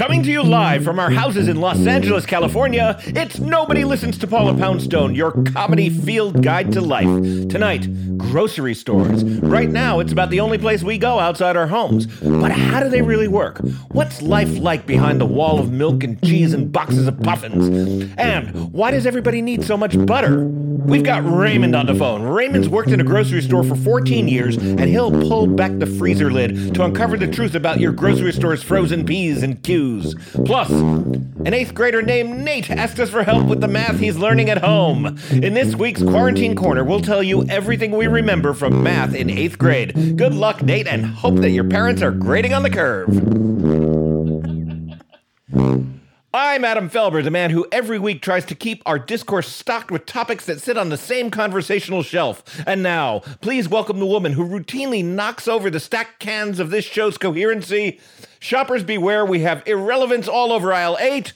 Coming to you live from our houses in Los Angeles, California, it's Nobody Listens to Paula Poundstone, your comedy field guide to life. Tonight, grocery stores. Right now, it's about the only place we go outside our homes. But how do they really work? What's life like behind the wall of milk and cheese and boxes of puffins? And why does everybody need so much butter? We've got Raymond on the phone. Raymond's worked in a grocery store for 14 years, and he'll pull back the freezer lid to uncover the truth about your grocery store's frozen peas and cues. Plus, an eighth grader named Nate asked us for help with the math he's learning at home. In this week's Quarantine Corner, we'll tell you everything we remember from math in eighth grade. Good luck, Nate, and hope that your parents are grading on the curve. I'm Adam Felber, the man who every week tries to keep our discourse stocked with topics that sit on the same conversational shelf. And now, please welcome the woman who routinely knocks over the stacked cans of this show's coherency. Shoppers beware, we have irrelevance all over aisle 8.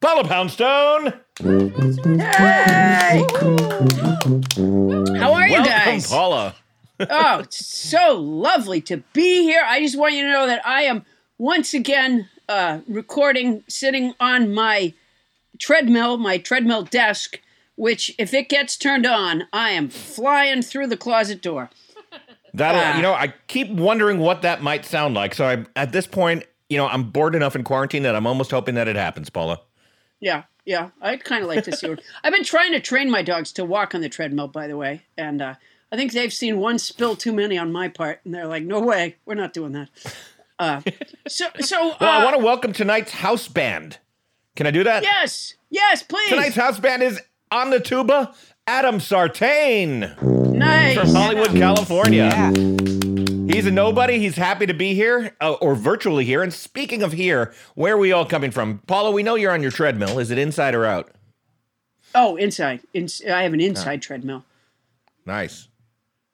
Paula Poundstone! Hey! How are you Welcome, guys? Paula. oh, it's so lovely to be here. I just want you to know that I am once again uh, recording sitting on my treadmill, my treadmill desk, which, if it gets turned on, I am flying through the closet door. That Ah. you know, I keep wondering what that might sound like. So I, at this point, you know, I'm bored enough in quarantine that I'm almost hoping that it happens, Paula. Yeah, yeah. I'd kind of like to see what. I've been trying to train my dogs to walk on the treadmill, by the way, and uh, I think they've seen one spill too many on my part, and they're like, "No way, we're not doing that." Uh, so, so uh, Well, I want to welcome tonight's house band. Can I do that? yes, yes, please. Tonight's house band is on the tuba, Adam Sartain nice. from Hollywood, California. Yeah. He's a nobody. He's happy to be here, uh, or virtually here. And speaking of here, where are we all coming from? Paula, we know you're on your treadmill. Is it inside or out? Oh, inside. In, I have an inside treadmill. Nice.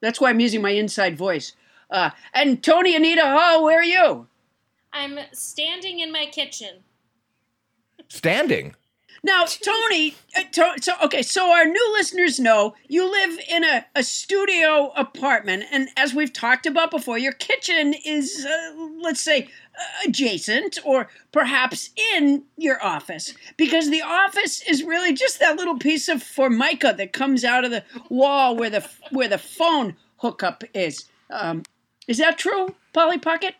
That's why I'm using my inside voice. Uh, and Tony, Anita Hull, where are you? I'm standing in my kitchen. Standing. Now, Tony, uh, to, so okay, so our new listeners know you live in a, a studio apartment, and as we've talked about before, your kitchen is, uh, let's say, uh, adjacent or perhaps in your office, because the office is really just that little piece of formica that comes out of the wall where the where the phone hookup is. Um, is that true, Polly Pocket?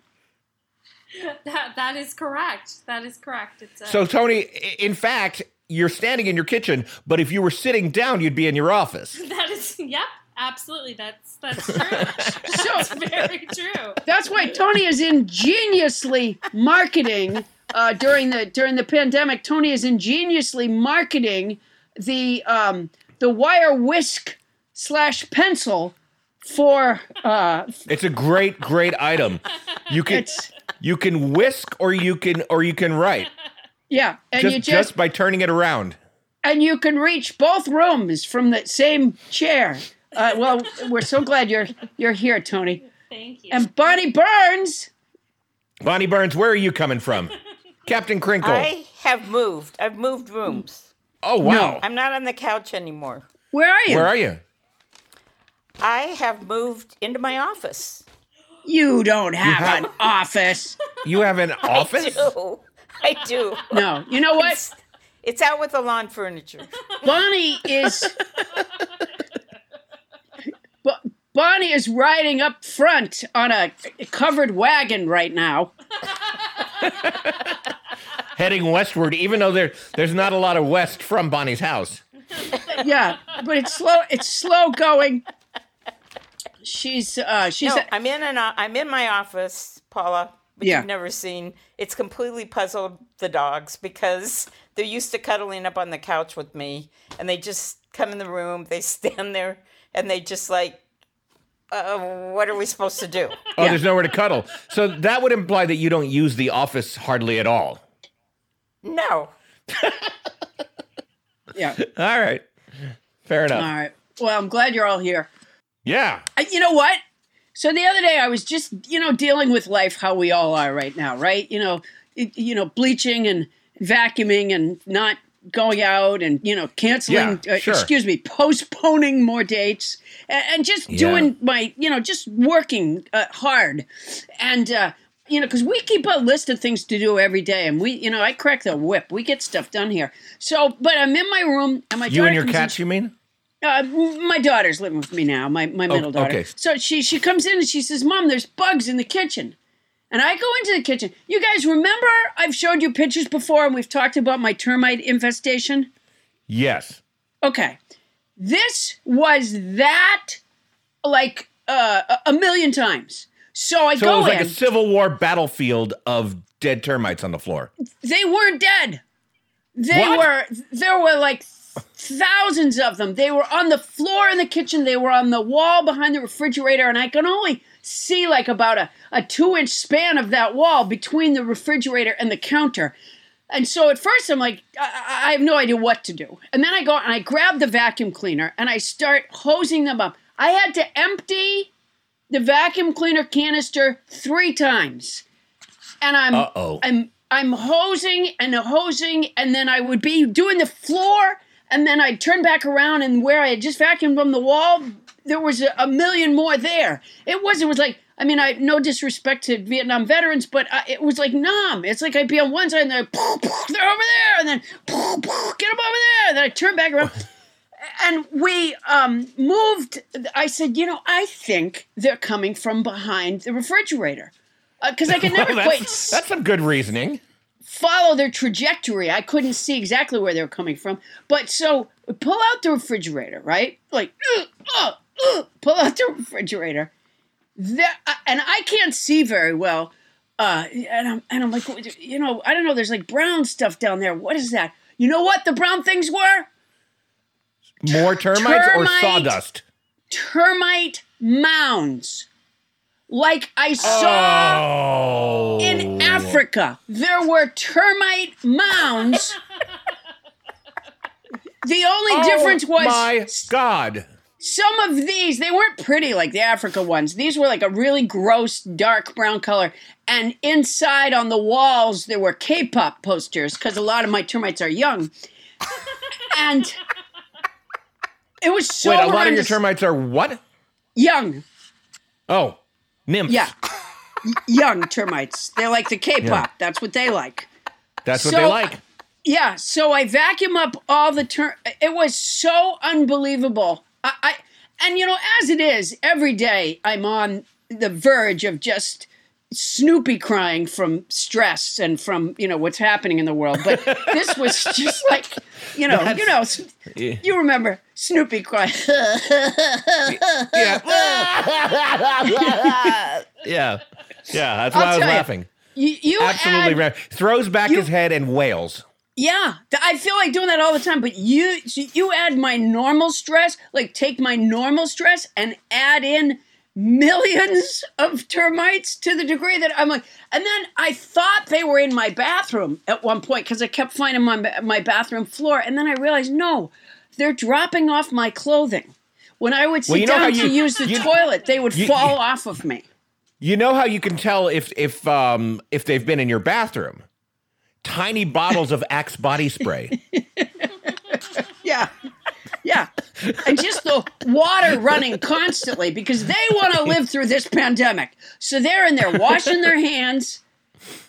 That that is correct. That is correct. It's a, So, Tony, in fact, you're standing in your kitchen, but if you were sitting down, you'd be in your office. that is yep, absolutely. That's that's true. So- that's very true. That's why Tony is ingeniously marketing uh, during the during the pandemic. Tony is ingeniously marketing the um, the wire whisk slash pencil for uh, It's a great, great item. You can it's you can whisk or you can or you can write yeah, and just you just just by turning it around. and you can reach both rooms from the same chair. Uh, well, we're so glad you're you're here, Tony. Thank you. And Bonnie Burns. Bonnie Burns, where are you coming from? Captain Crinkle. I have moved. I've moved rooms. oh wow. I'm not on the couch anymore. Where are you? Where are you? I have moved into my office. You don't have, have- an office. You have an office? I do. I do. No. You know what? It's, it's out with the lawn furniture. Bonnie is. Bo- Bonnie is riding up front on a covered wagon right now. Heading westward, even though there there's not a lot of west from Bonnie's house. yeah, but it's slow. It's slow going. She's uh, she's No, I'm in an o- I'm in my office, Paula. Which Yeah. you've never seen. It's completely puzzled the dogs because they're used to cuddling up on the couch with me, and they just come in the room. They stand there, and they just like, uh, what are we supposed to do? Oh, Yeah. there's nowhere to cuddle. So that would imply that you don't use the office hardly at all. No. yeah. All right. Fair enough. All right. Well, I'm glad you're all here. Yeah. Uh, you know what? So the other day I was just, you know, dealing with life how we all are right now, right? You know, it, you know, bleaching and vacuuming and not going out and you know canceling Yeah, uh, sure. excuse me postponing more dates and, and just Yeah. doing my you know just working uh, hard and uh you know because we keep a list of things to do every day and we you know i crack the whip we get stuff done here so but i'm in my room and my You and your in- cats, you mean? Uh, my daughter's living with me now, my, my middle daughter. okay. So she she comes in and she says, "Mom, there's bugs in the kitchen." And I go into the kitchen. You guys remember I've showed you pictures before and we've talked about my termite infestation? Yes. Okay. This was that like uh, a- million times. So I go. So go it was like in. a Civil War battlefield of dead termites on the floor. they weren't dead. They What? were there were like thousands of them. They were on the floor in the kitchen. They were on the wall behind the refrigerator, and I can only see like about a, a two inch span of that wall between the refrigerator and the counter. And so at first I'm like, I, I have no idea what to do. And then I go and I grab the vacuum cleaner and I start hosing them up. I had to empty the vacuum cleaner canister three times. And I'm Uh-oh. I'm I'm hosing and hosing, and then I would be doing the floor, and then I'd turn back around, and where I had just vacuumed from the wall, there was a, a million more there. It was it was like I mean, I no disrespect to Vietnam veterans, but I, it was like numb. It's like I'd be on one side, and then they're over there, and then get them over there, and then I turn back around. And we um, moved. I said, you know, I think they're coming from behind the refrigerator because I can never Well, quite that's, that's some good reasoning. Follow their trajectory. I couldn't see exactly where they were coming from. But so pull out the refrigerator, right? Like, uh, uh, uh, pull out the refrigerator. There, uh, and I can't see very well. Uh, and I'm and I'm like, you know, I don't know. There's like brown stuff down there. What is that? You know what the brown things were? More termites or sawdust? Termite mounds. Like I saw Oh. in Africa, there were termite mounds. the only oh difference was Oh my God. some of these, they weren't pretty like the Africa ones. These were like a really gross dark brown color. And inside on the walls, there were K pop posters because a lot of my termites are young. and it was so Wait, a lot of your termites are what? young. Oh, nymphs. Yeah. Young termites. They're like the K pop. That's what they like. That's what So- they like. Uh, yeah, so I vacuum up all the term. It was so unbelievable. I, I and you know, as it is, every day I'm on the verge of just Snoopy crying from stress and from you know what's happening in the world. But this was just like you know, you know, Yeah. you remember Snoopy crying. Yeah. yeah. Yeah. That's why I'll I was laughing. you, you Absolutely add- right. Throws back you- his head and wails. Yeah, I feel like doing that all the time. But you, you add my normal stress, like take my normal stress and add in millions of termites to the degree that I'm like, and then I thought they were in my bathroom at one point because I kept finding my my bathroom floor, and then I realized no, they're dropping off my clothing. When I would sit Well, you know down you- to use the you- toilet, they would fall off of me. You know how you can tell if if um if they've been in your bathroom? Tiny bottles of Axe body spray. Yeah. Yeah. And just the water running constantly because they want to live through this pandemic. So they're in there washing their hands.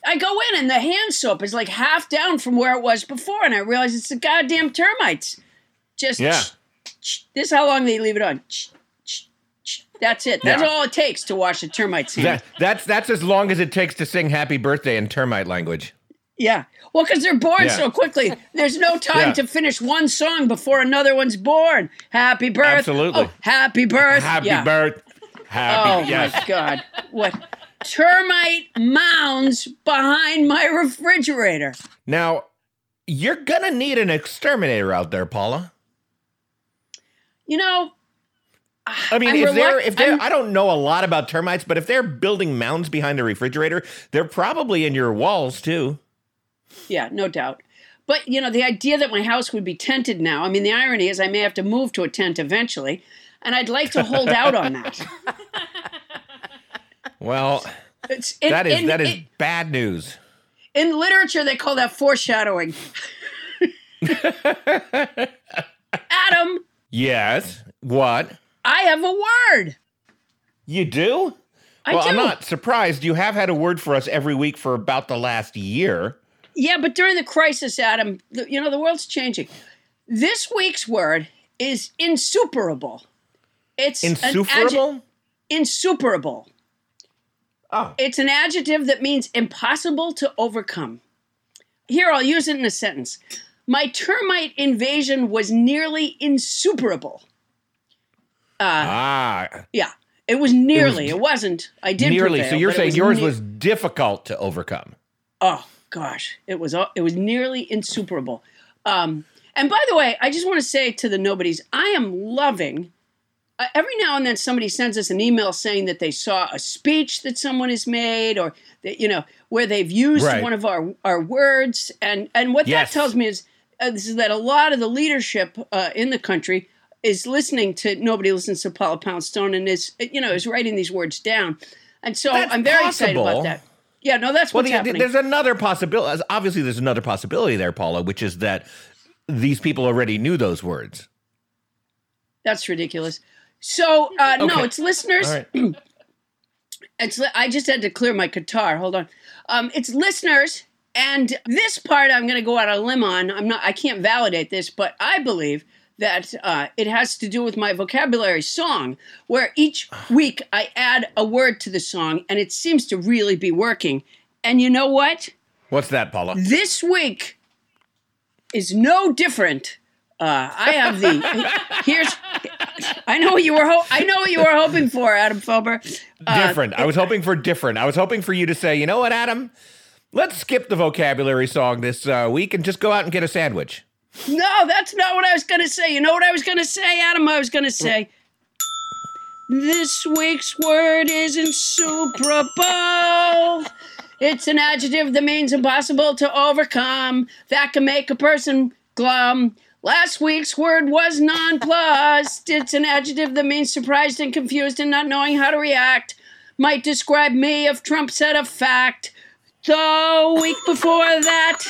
I go in and the hand soap is like half down from where it was before. And I realize it's the goddamn termites. Just, Yeah. this is how long they leave it on. That's it. That's Yeah. all it takes to wash a termite's hand. That, that's that's as long as it takes to sing happy birthday in termite language. Yeah. Well, because they're born Yeah. so quickly. There's no time Yeah. to finish one song before another one's born. Happy birth. Absolutely. Oh, happy birth. Happy yeah. birth. Happy. Oh yes. my God. What? Termite mounds behind my refrigerator. Now, you're gonna need an exterminator out there, Paula. You know, I mean, I'm if they're if they're I'm- I don't know a lot about termites, but if they're building mounds behind the refrigerator, they're probably in your walls too. Yeah, no doubt. But, you know, the idea that my house would be tented now, I mean, the irony is I may have to move to a tent eventually, and I'd like to hold out on that. Well, It's, in, that is in- that is in- bad news. in literature, they call that foreshadowing. Adam, Yes. What? I have a word. You do? I well, do. I'm not surprised. You have had a word for us every week for about the last year. Yeah, but during the crisis, Adam, the, you know, the world's changing. This week's word is insuperable. It's insuperable? insuperable. Oh. It's an adjective that means impossible to overcome. Here, I'll use it in a sentence. My termite invasion was nearly insuperable. ah, Yeah, it was nearly. It, was, not I did nearly. prevail, so you're saying yours ne- was difficult to overcome. Oh gosh, it was it was nearly insuperable. Um, and by the way, I just want to say to the nobodies, I am loving. Uh, every now and then, somebody sends us an email saying that they saw a speech that someone has made, or that you know where they've used Right. one of our our words, and and what Yes. that tells me is, uh, this is that a lot of the leadership uh, in the country is listening to nobody listens to Paula Poundstone and is you know is writing these words down, and so That's I'm very excited about that. Yeah, no, that's Well, what's the- happening. there's another possibility. Obviously, there's another possibility there, Paula, which is that these people already knew those words. That's ridiculous. So uh, no, it's listeners. Right. It's li- I just had to clear my guitar. Hold on. Um, it's listeners, and this part I'm going to go out on a limb on. I'm not. I can't validate this, but I believe that uh, it has to do with my vocabulary song, where each week I add a word to the song, and it seems to really be working. And you know what? What's that, Paula? This week is no different. Uh, I have the here's. I know what you were. Ho- I know what you were hoping for, Adam Felber. Uh, different. I was hoping for different. I was hoping for you to say, you know what, Adam? Let's skip the vocabulary song this uh, week and just go out and get a sandwich. No, that's not what I was going to say. You know what I was going to say, Adam? I was going to say. This week's word is insuperable. It's an adjective that means impossible to overcome, that can make a person glum. Last week's word was nonplussed. It's an adjective that means surprised and confused and not knowing how to react. Might describe me if Trump said a fact. The week before that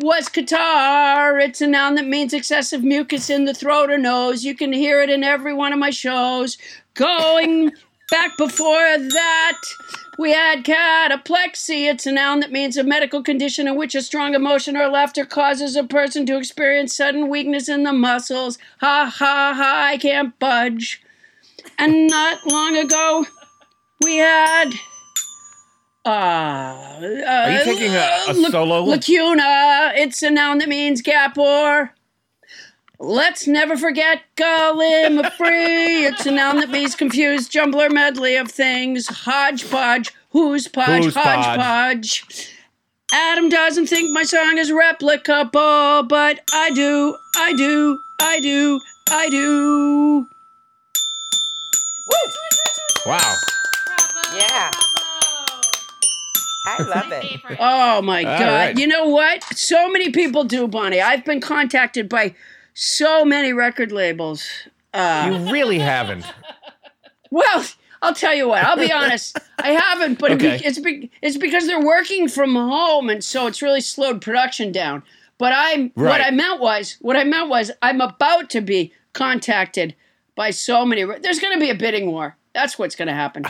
was catarrh. It's a noun that means excessive mucus in the throat or nose. You can hear it in every one of my shows. Going back before that, we had cataplexy. It's a noun that means a medical condition in which a strong emotion or laughter causes a person to experience sudden weakness in the muscles. Ha ha ha, I can't budge. And not long ago, we had. Uh, Are you taking a, a solo? Lacuna. It's a noun that means gap or. Let's never forget Gallimaufry. It's a noun that means confused jumbler medley of things. Hodgepodge. Who's podge? Who's podge? Hodgepodge. Adam doesn't think my song is replicable, but I do, I do, I do, I do. wow. Bravo, Yeah. Bravo. I love it. favorite. Oh my All God. right. You know what? So many people do, Bonnie. I've been contacted by so many record labels. Uh, You really haven't. well, I'll tell you what. I'll be honest. I haven't, but it be- Okay. it's be- it's because they're working from home, and so it's really slowed production down. But I'm what I meant was what I meant was I'm about to be contacted by so many. There's going to be a bidding war. That's what's going to happen.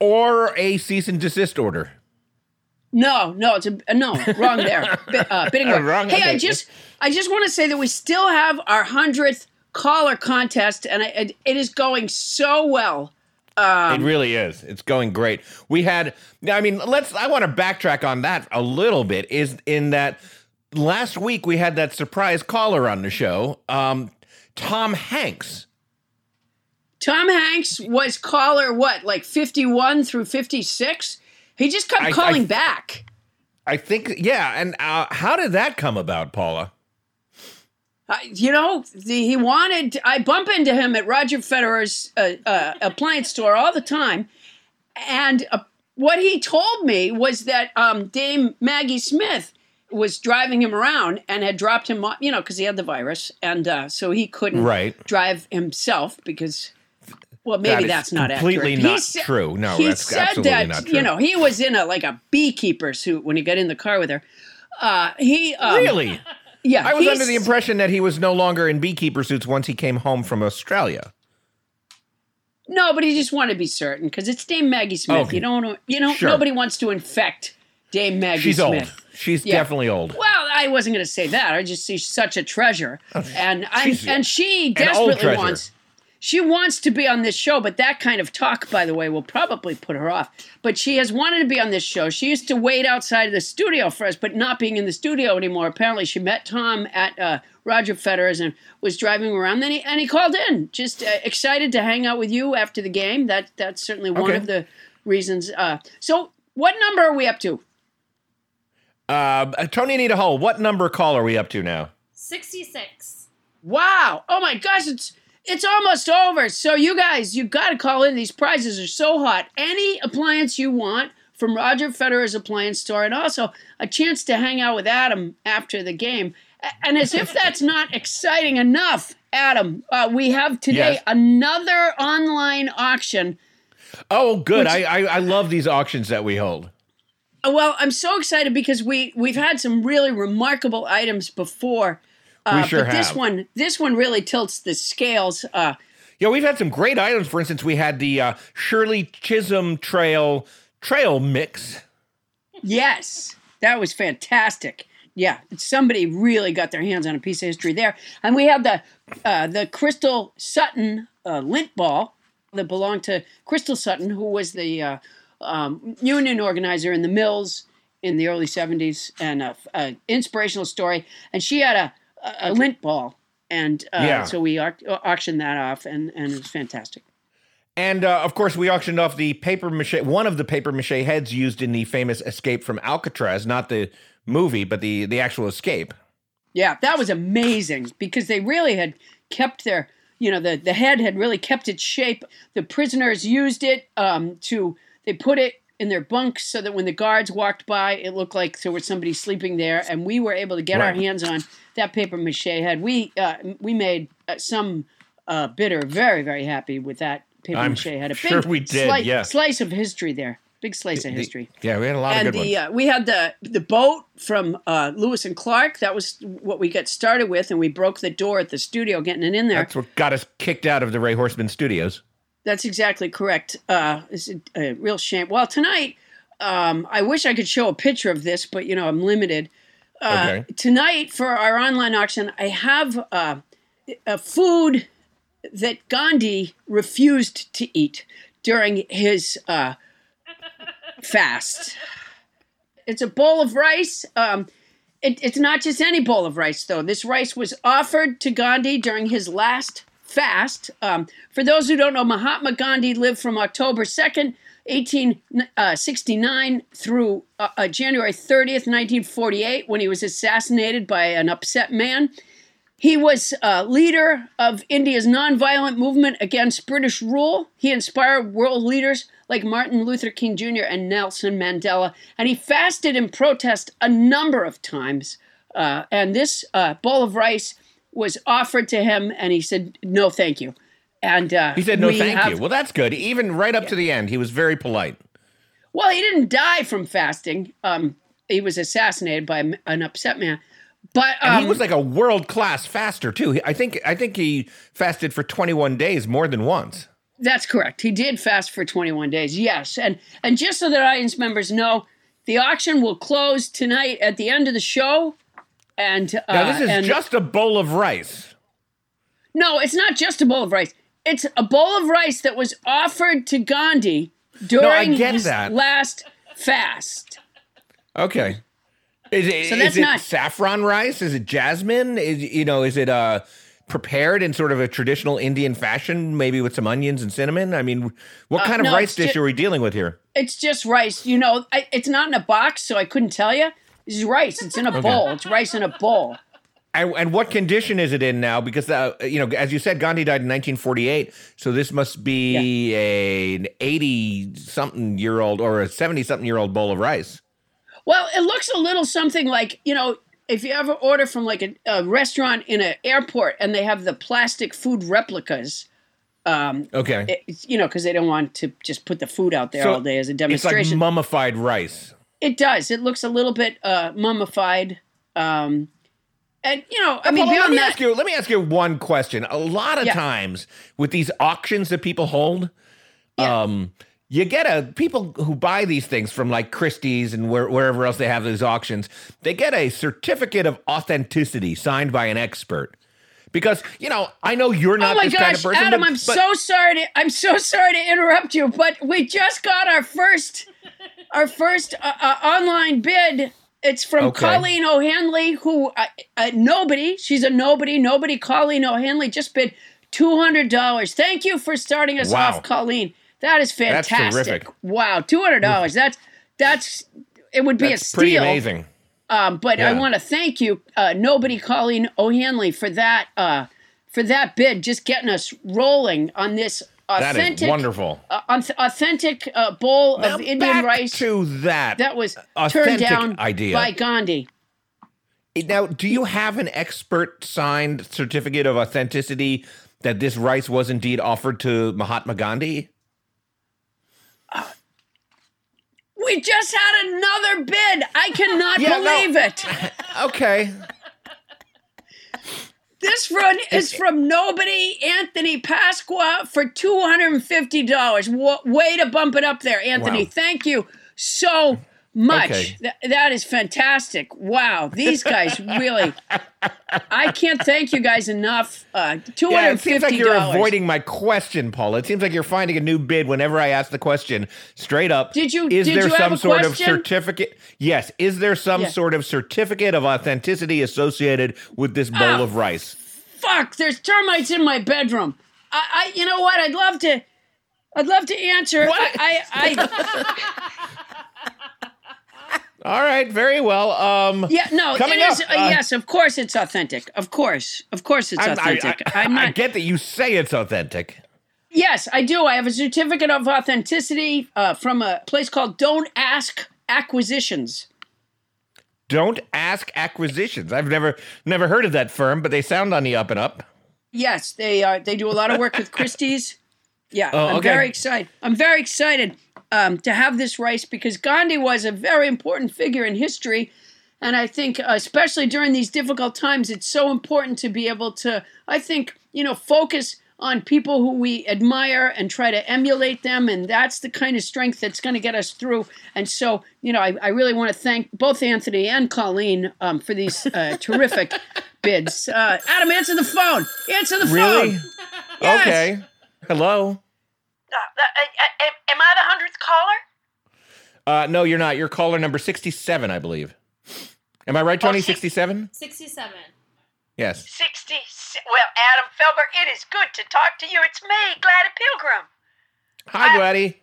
Or a cease and desist order. No, no, it's a no. Wrong there. Bi- uh, bidding war. Wrong, Hey, I just, I just want to say that we still have our hundredth caller contest, and I, it, it is going so well. it really is. It's going great. We had, I mean, let's, I want to backtrack on that a little bit. Is in that last week we had that surprise caller on the show, um, Tom Hanks. Tom Hanks was caller what, like 51 through 56? He just kept I- I- calling back. I think, yeah. And uh, how did that come about, Paula? Uh, you know, the, he wanted. I bump into him at Roger Federer's uh, uh, appliance store all the time, and uh, what he told me was that um, Dame Maggie Smith was driving him around and had dropped him off. You know, because he had the virus, and uh, so he couldn't Right. drive himself because. Well, That maybe is that's not completely accurate. not sa- true. No, he that's said absolutely that not true. you know he was in a like a beekeeper suit when he got in the car with her. Uh, he um, Really? yeah. I was under the impression that he was no longer in beekeeper suits once he came home from Australia. No, but he just wanted to be certain because it's Dame Maggie Smith. Okay. You don't, want to- you know, Sure. nobody wants to infect Dame Maggie She's Smith. old. She's Yeah. definitely old. Well, I wasn't going to say that. I just see such a treasure, and I, Oh, and she desperately wants. She wants to be on this show, but that kind of talk, by the way, will probably put her off. But she has wanted to be on this show. She used to wait outside of the studio for us, but not being in the studio anymore. Apparently, she met Tom at uh, Roger Federer's and was driving around. Then he and he called in, just uh, excited to hang out with you after the game. That that's certainly one Okay. of the reasons. Uh, so, what number are we up to? Uh, Tony Anita Hull, what number call are we up to now? 66. Wow! Oh my gosh, it's it's almost over. So you guys, you got to call in. These prizes are so hot. Any appliance you want from Roger Federer's appliance store, and also a chance to hang out with Adam after the game. And as if that's not exciting enough, Adam, uh, we have today Yes. another online auction. Oh, good. I, I I love these auctions that we hold. Well, I'm so excited because we we've had some really remarkable items before. Uh, We sure but this one, this one really tilts the scales. Uh, Yeah, we've had some great items. For instance, we had the uh, Shirley Chisholm Trail Trail Mix. Yes, that was fantastic. Yeah, somebody really got their hands on a piece of history there. And we have the uh, the Crystal Sutton uh, lint ball that belonged to Crystal Sutton, who was the uh, um, union organizer in the mills in the early '70s, and a, a inspirational story. And she had a, a, a lint ball, and uh, Yeah. so we au- auctioned that off, and, and it was fantastic. And uh, of course, we auctioned off the paper mache, one of the paper mache heads used in the famous escape from Alcatraz, not the movie, but the the actual escape. Yeah, that was amazing because they really had kept their, you know, the, the head had really kept its shape. The prisoners used it um, to, they put it in their bunks so that when the guards walked by, it looked like there was somebody sleeping there. And we were able to get our hands on that paper mache head. We, uh, we made uh, some uh, bidder very, very happy with that paper I'm mache head. A sure big we did, slice, yeah. slice of history there. Big slice of The- history yeah, we had a lot and of good the ones. uh, we had the the boat from uh, Lewis and Clark. That was what we got started with, and we broke the door at the studio, getting it in there. That's what got us kicked out of the Ray Horseman Studios. That's exactly correct. Uh, it's a, a real shame. Well, tonight, um, I wish I could show a picture of this, but you know I'm limited. Uh, Okay. Tonight for our online auction, I have uh, a food that Gandhi refused to eat during his uh, fast. It's a bowl of rice. Um, it, it's not just any bowl of rice, though. This rice was offered to Gandhi during his last fast. Um, for those who don't know, Mahatma Gandhi lived from October 2nd, 1869 through uh, uh, January 30th, 1948, when he was assassinated by an upset man. He was a leader of India's nonviolent movement against British rule. He inspired world leaders like Martin Luther King Jr. and Nelson Mandela, and he fasted in protest a number of times. Uh, and this uh, bowl of rice was offered to him, and he said, "No, thank you." And uh, He said, "No, we thank have- you." Well, that's good. Even right up to the end, he was very polite. Well, he didn't die from fasting. Um, he was assassinated by an upset man. But um, he was like a world class faster too. I think I think he fasted for 21 days more than once. That's correct. He did fast for 21 days. Yes, and and just so that audience members know, the auction will close tonight at the end of the show. And uh, Now this is and- just a bowl of rice. no, it's not just a bowl of rice. it's a bowl of rice that was offered to Gandhi during get his that. last fast. Okay. Is it, So is it not- saffron rice? Is it jasmine? Is you know, is it uh prepared in sort of a traditional Indian fashion, maybe with some onions and cinnamon? I mean, what kind of Uh, no, rice dish ju- are we dealing with here? It's just rice. You know, I, it's not in a box, so I couldn't tell you. This is rice. It's in a bowl. It's rice in a bowl. And, and what condition is it in now? Because uh, you know, as you said, Gandhi died in 1948, so this must be a an 80 something year old or a 70 something year old bowl of rice. Well, it looks a little something like you know if you ever order from like a, a restaurant in an airport and they have the plastic food replicas. Um, Okay, it, you know, because they don't want to just put the food out there So all day as a demonstration. it's like mummified rice. It does. It looks a little bit uh, mummified. Um, and you know, I mean, Paula, let me that, ask you. Let me ask you one question. A lot of Yeah. times with these auctions that people hold, Yeah. um, you get a people who buy these things from like Christie's and where, wherever else they have these auctions. They get a certificate of authenticity signed by an expert. Because you know, I know you're not Oh my this gosh, kind of person. Adam! but- I'm but- so sorry. To, I'm so sorry to interrupt you, but we just got our first, our first uh, uh, online bid. It's from Okay. Colleen O'Hanley, who uh, uh, nobody. She's a nobody. Nobody. Colleen O'Hanley just bid two hundred dollars. Thank you for starting us Wow. off, Colleen. That is fantastic. terrific. Wow, two hundred dollars. That's that's. It would be That's a pretty steal. amazing. Um, but I want to thank you, uh, nobody Colleen O'Hanley, for that uh, for that bid, just getting us rolling on this That authentic, is wonderful. uh, authentic uh, bowl Now of Indian back rice to that. that was turned down idea. by Gandhi. Now, do you have an expert signed certificate of authenticity that this rice was indeed offered to Mahatma Gandhi? We just had another bid. I cannot Yeah, no. believe it. Okay. This run is from nobody Anthony Pasqua for two hundred and fifty dollars. Way to bump it up there, Anthony. Wow. Thank you so much. Okay. Th- that is fantastic. Wow, these guys really. I can't thank you guys enough. Uh, two hundred Yeah, it seems like you're avoiding my question, Paula. It seems like you're finding a new bid whenever I ask the question straight up. Did you- Is did there you have some a sort question? of certificate? Yes. Is there some Yeah. sort of certificate of authenticity associated with this bowl Ah. of rice? Fuck, there's termites in my bedroom. I, I, you know what? I'd love to. I'd love to answer. What? I, I, I All right, very well. Um, Yeah, no, Coming it is. up, uh, yes, of course it's authentic. Of course, of course it's I'm- authentic. I- I'm I not. get that you say it's authentic. yes, I do. I have a certificate of authenticity uh, from a place called Don't Ask Acquisitions. Don't ask acquisitions. I've never never heard of that firm, but they sound on the up and up. Yes, they are. They do a lot of work with Christie's. Yeah, Oh, I'm okay. very excited. I'm very excited um, to have this rice because Gandhi was a very important figure in history. And I think, uh, especially during these difficult times, it's so important to be able to, I think, you know, focus on people who we admire and try to emulate them. And that's the kind of strength that's going to get us through. And so, you know, I, I really want to thank both Anthony and Colleen um, for these uh, terrific bids. Uh, Adam, answer the phone. Answer the Really? phone. Yes. Okay. Hello. Uh, am I the hundredth caller? Uh, no, you're not. You're caller number 67, I believe. Am I right, Tony? six- 67? 67. Yes. 60. Well, Adam Felber, it is good to talk to you. It's me, Gladys Pilgrim. Hi, Gladdy.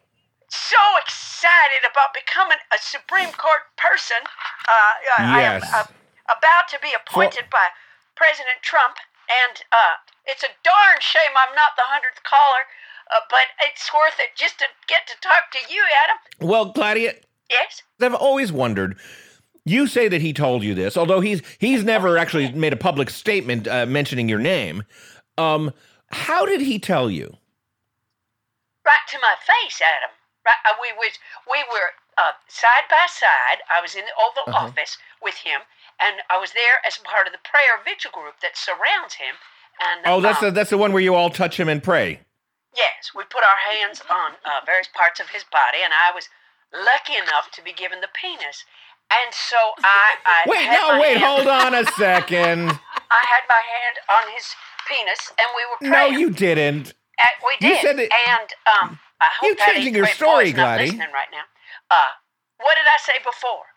So excited about becoming a Supreme Court person. Uh, I am Yes. uh, about to be appointed by President Trump, and uh, it's a darn shame I'm not the hundredth caller, uh, but it's worth it just to get to talk to you, Adam. Well, Gladdy, Yes? I've always wondered. You say that he told you this, although he's he's never actually made a public statement uh, mentioning your name. Um, how did he tell you? right to my face, Adam. Right, uh, we was we were uh, side by side. I was in the Oval Uh-huh. Office with him, and I was there as part of the prayer vigil group that surrounds him. And Oh, that's uh, the that's the one where you all touch him and pray. yes, we put our hands on uh, various parts of his body, and I was lucky enough to be given the penis. And so I, I Wait, no, wait, hand, hold on a second. I had my hand on his penis, and we were No, you didn't. Uh, we You said it, and um, I hope You're changing your story, Gladys. listening right now. Uh, what did I say before?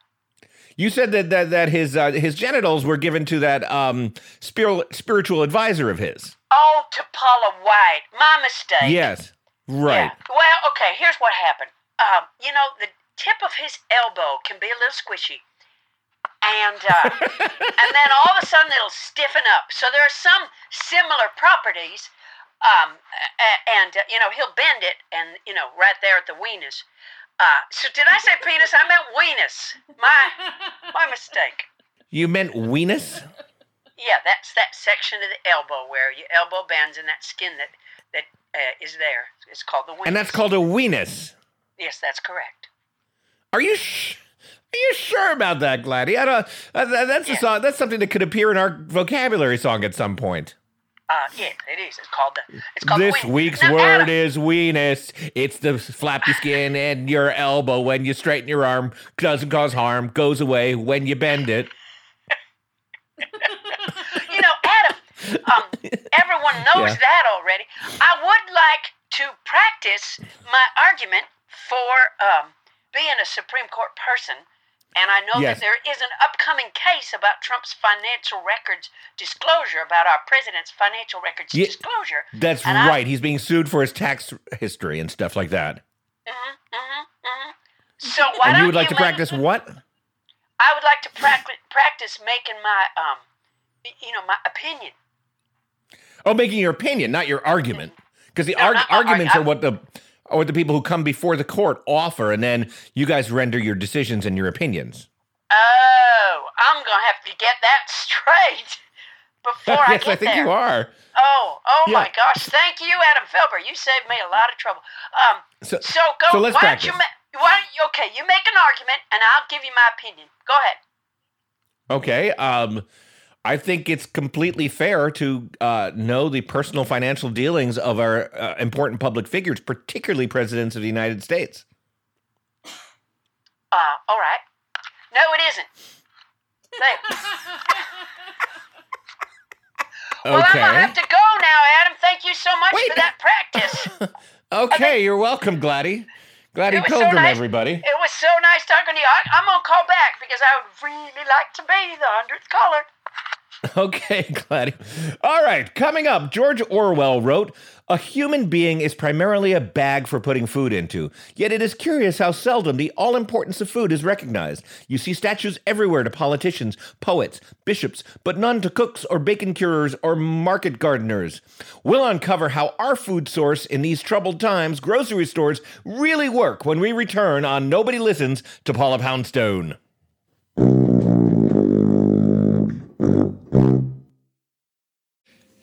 You said that that, that his uh, his genitals were given to that um spiritual spiritual advisor of his. Oh, to Paula White. My mistake. Yes. Right. Yeah. Well, okay, here's what happened. Um, you know, the tip of his elbow can be a little squishy. And uh, and then all of a sudden it'll stiffen up. So there are some similar properties. Um, and, uh, you know, he'll bend it and, you know, right there at the weenus. Uh, so did I say penis? I meant weenus. My, my mistake. You meant weenus? Yeah, that's that section of the elbow where your elbow bends and that skin that, that uh, is there. It's called the weenus. And that's called a weenus. Yes, that's correct. Are you sh- are you sure about that, Gladdy? I don't. Uh, that- that's a song. That's something that could appear in our vocabulary song at some point. Uh, yeah, it is. It's called the. It's called This week's Now, word Adam, is weenus. It's the flappy skin and your elbow when you straighten your arm doesn't cause harm. Goes away when you bend it. You know, Adam. Um, everyone knows Yeah. that already. I would like to practice my argument for um, being a Supreme Court person. And I know Yes. that there is an upcoming case about Trump's financial records disclosure, about our president's financial records Ye- disclosure. That's And I- right. He's being sued for his tax history and stuff like that. hmm hmm hmm So why and you would like to make- practice what? I would like to practice practice making my um, you know, my opinion. Oh, making your opinion, not your argument. Because the No, arg- my arg- arguments are what the what the people who come before the court offer, and then you guys render your decisions and your opinions. Oh, I'm gonna have to get that straight before I yes, get I think there. you are. Oh, oh my gosh! Thank you, Adam Felber. You saved me a lot of trouble. Um, So, so go. so let's why practice. don't you? Ma- why don't you? Okay, you make an argument, and I'll give you my opinion. Go ahead. Okay. Um, I think it's completely fair to uh, know the personal financial dealings of our uh, important public figures, particularly presidents of the United States. Uh, all right. No, it isn't. There. Well, I'm gonna have to go now, Adam. Thank you so much Wait. for that practice. okay, you're welcome, Gladdy. Gladdy was so Pilgrim, nice- everybody. It was so nice talking to you. I, I'm gonna call back because I would really like to be the hundredth caller. Okay, Gladdy. All right, coming up, George Orwell wrote A human being is primarily a bag for putting food into, yet it is curious how seldom the all importance of food is recognized. You see statues everywhere to politicians, poets, bishops, but none to cooks or bacon curers or market gardeners. We'll uncover how our food source in these troubled times, grocery stores, really work when we return on Nobody Listens to Paula Poundstone.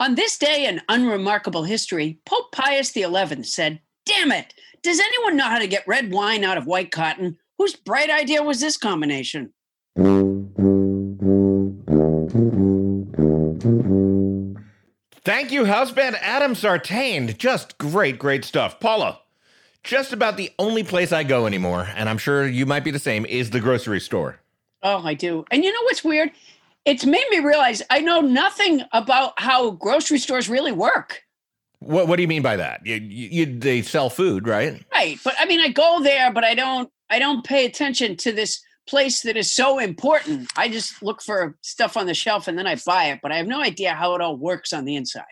On this day in unremarkable history, Pope Pius XI said, Damn it! Does anyone know how to get red wine out of white cotton? Whose bright idea was this combination? Thank you, house band Adam Sartain. Just great, great stuff. Paula, just about the only place I go anymore, and I'm sure you might be the same, is the grocery store. Oh, I do. And you know what's weird? It's made me realize I know nothing about how grocery stores really work. What, what do you mean by that? You, you, you- they sell food, right? Right. But I mean I go there, but I don't I don't pay attention to this place that is so important. I just look for stuff on the shelf and then I buy it, but I have no idea how it all works on the inside.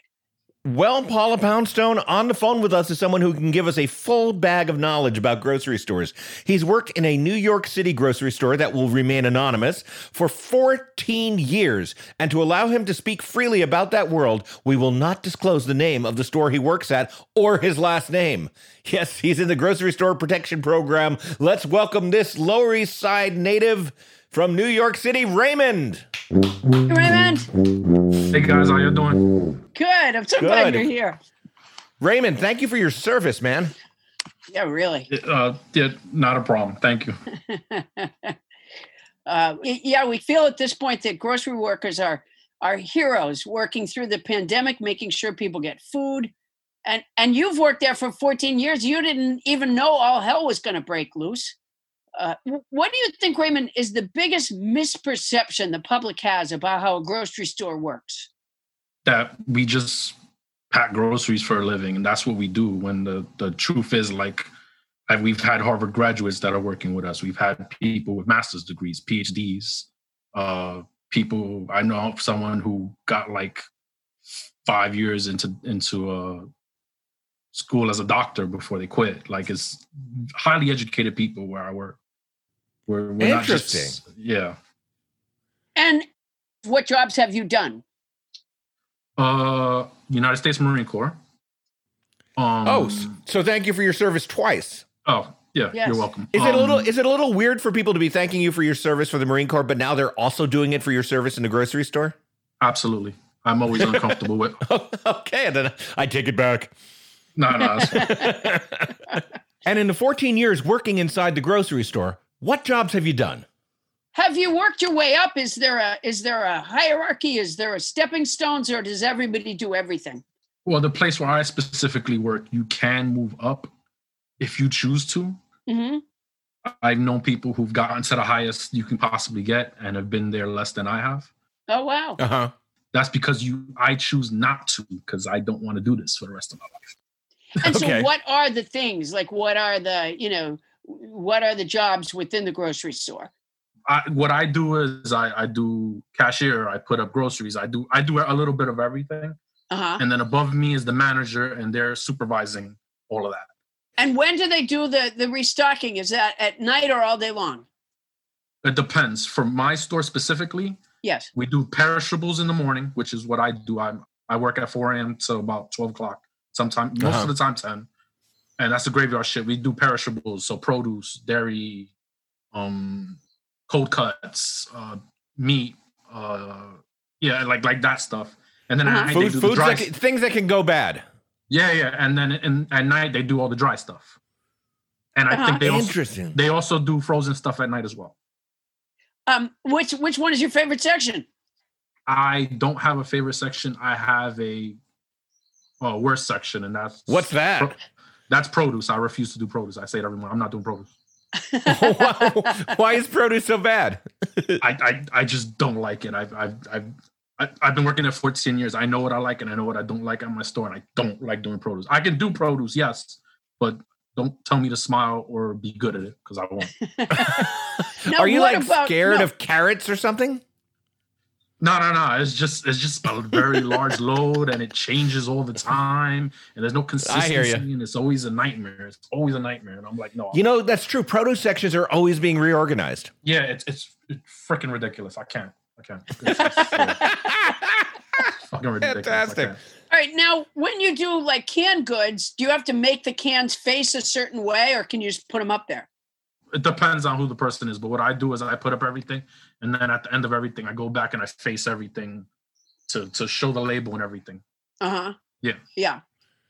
Well, Paula Poundstone, on the phone with us is someone who can give us a full bag of knowledge about grocery stores. He's worked in a New York City grocery store that will remain anonymous for 14 years. And to allow him to speak freely about that world, we will not disclose the name of the store he works at or his last name. Yes, he's in the grocery store protection program. Let's welcome this Lower East Side native from New York City, Raymond. Hey, Raymond, Hey guys, how you doing? good. I'm so glad you're here. Raymond, thank you for your service, man. Yeah, really. Uh, yeah, not a problem. Thank you. uh, yeah, we feel at this point that grocery workers are are heroes working through the pandemic, making sure people get food. And and you've worked there for 14 years. You didn't even know all hell was going to break loose. Uh, what do you think, Raymond, is the biggest misperception the public has about how a grocery store works? That we just pack groceries for a living, and that's what we do. When the the truth is, like, we've had Harvard graduates that are working with us. We've had people with master's degrees, PhDs. Uh, people I know someone who got like five years into into uh, school as a doctor before they quit. Like, it's highly educated people where I work. We're, we're not just- Interesting. yeah. And what jobs have you done? Uh, United States Marine Corps. Um, Oh, so thank you for your service twice. oh, yeah. Yes. You're welcome. Is it a little Um, is it a little weird for people to be thanking you for your service for the Marine Corps, but now they're also doing it for your service in the grocery store? Absolutely. I'm always uncomfortable with. okay, and then I take it back. No, no. And in the 14 years working inside the grocery store, what jobs have you done? Have you worked your way up? Is there a is there a hierarchy? Is there a stepping stones, or does everybody do everything? Well, the place where I specifically work, you can move up if you choose to. hmm I've known people who've gotten to the highest you can possibly get and have been there less than I have. Oh wow. Uh huh. That's because you I choose not to because I don't want to do this for the rest of my life. And Okay. so, what are the things like? What are the you know? What are the jobs within the grocery store? I, what I do is I, I do cashier. I put up groceries. I do I do a little bit of everything, Uh huh. and then above me is the manager, and they're supervising all of that. And when do they do the the restocking? Is that at night or all day long? It depends. For my store specifically, Yes. we do perishables in the morning, which is what I do. I I work at 4 a.m. to about 12 o'clock. Sometimes most Uh-huh. of the time 10, and that's the graveyard shit. We do perishables, so produce, dairy, um, cold cuts, uh, meat, uh, yeah, like like that stuff. And then Uh-huh. at night they Food, do the foods dry. that can, things that can go bad. Yeah, yeah, and then in, at night they do all the dry stuff. And I Uh-huh. think they also they also do frozen stuff at night as well. Um, which which one is your favorite section? I don't have a favorite section. I have a uh, worst section, and that's What's that? Pro- that's produce. I refuse to do produce. I say it every morning. I'm not doing produce. Oh, Why is produce so bad? I, I I just don't like it. I've I've I've I- I've been working there 14 years. I know what I like and I know what I don't like at my store, and I don't like doing produce. I can do produce, yes, but don't tell me to smile or be good at it because I won't. Now, Are you like about- scared no. of carrots or something? No, no, no. It's just it's just a very large load, and it changes all the time, and there's no consistency, hear ya. and it's always a nightmare. It's always a nightmare, and I'm like, no, You know, that's true. Produce sections are always being reorganized. yeah, it's it's, it's freaking ridiculous. I can't, I can't. It's, it's, it's fucking ridiculous. Fantastic. can't. All right, now when you do like canned goods, do you have to make the cans face a certain way, or can you just put them up there? It depends on who the person is, but what I do is I put up everything, and then at the end of everything, I go back and I face everything to to show the label and everything. Uh huh. Yeah. Yeah.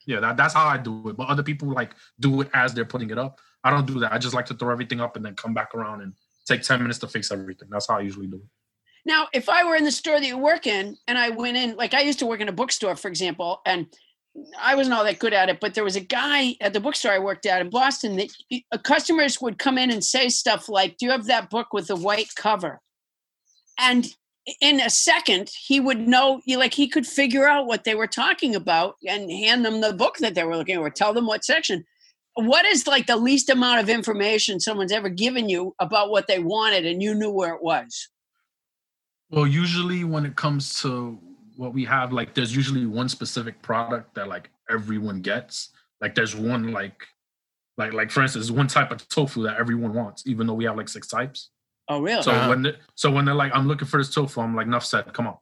Yeah, that, that's how I do it. But other people like do it as they're putting it up. I don't do that. I just like to throw everything up and then come back around and take 10 minutes to fix everything. That's how I usually do it. Now, if I were in the store that you work in and I went in, like I used to work in a bookstore, for example, and I wasn't all that good at it, but there was a guy at the bookstore I worked at in Boston that customers would come in and say stuff like, Do you have that book with the white cover? And in a second, he would know, like, he could figure out what they were talking about and hand them the book that they were looking at or tell them what section. What is like the least amount of information someone's ever given you about what they wanted and you knew where it was? Well, usually when it comes to what we have, like there's usually one specific product that like everyone gets. Like there's one like like like for instance, one type of tofu that everyone wants, even though we have like six types. Oh, really? So Uh-huh. when they, so when they're like, I'm looking for this tofu, I'm like, enough said, come on.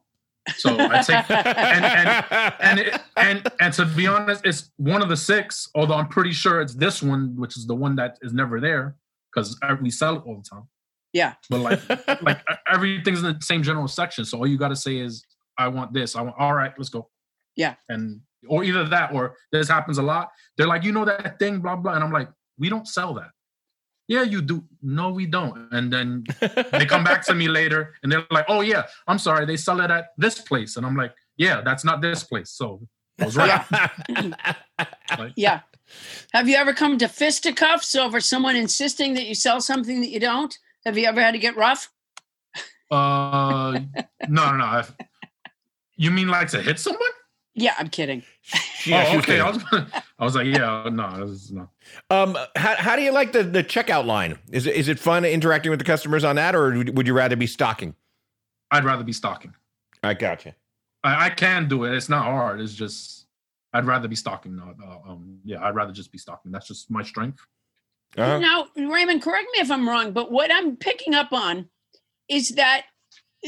So I take and and and it, and and to be honest, it's one of the six. Although I'm pretty sure it's this one, which is the one that is never there because we sell it all the time. Yeah. But like like everything's in the same general section. So all you got to say is, I want this. I want. All right, let's go. Yeah. And or either that or this happens a lot. They're like, you know that thing, blah blah, and I'm like, we don't sell that. Yeah, you do. No, we don't. And then they come back to me later and they're like, oh yeah, I'm sorry, they sell it at this place. And I'm like, yeah, that's not this place. So I was right. Like, Yeah. Have you ever come to fisticuffs over someone insisting that you sell something that you don't? Have you ever had to get rough? uh no no no. I've- You mean like to hit someone? Yeah, I'm kidding. Yeah, she oh, was okay. kidding. I was, I was like, yeah, no, this is no. Um, how, how do you like the, the checkout line? Is it, is it fun interacting with the customers on that, or would would you rather be stocking? I'd rather be stalking. I gotcha. I, I can do it. It's not hard. It's just I'd rather be stalking. Not, uh, um, yeah, I'd rather just be stalking. That's just my strength. Uh-huh. Now, Raymond, correct me if I'm wrong, but what I'm picking up on is that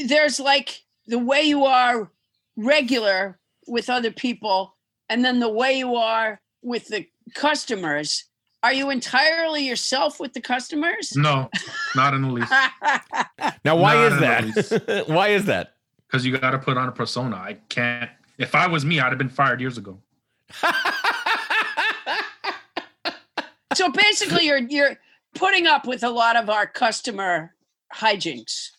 there's like the way you are regular with other people and then the way you are with the customers. Are you entirely yourself with the customers? No, not in the least. Now, why Not is in the that? why is that? Because you got to put on a persona. I can't. If I was me, I'd have been fired years ago. so basically you're you're putting up with a lot of our customer hijinks.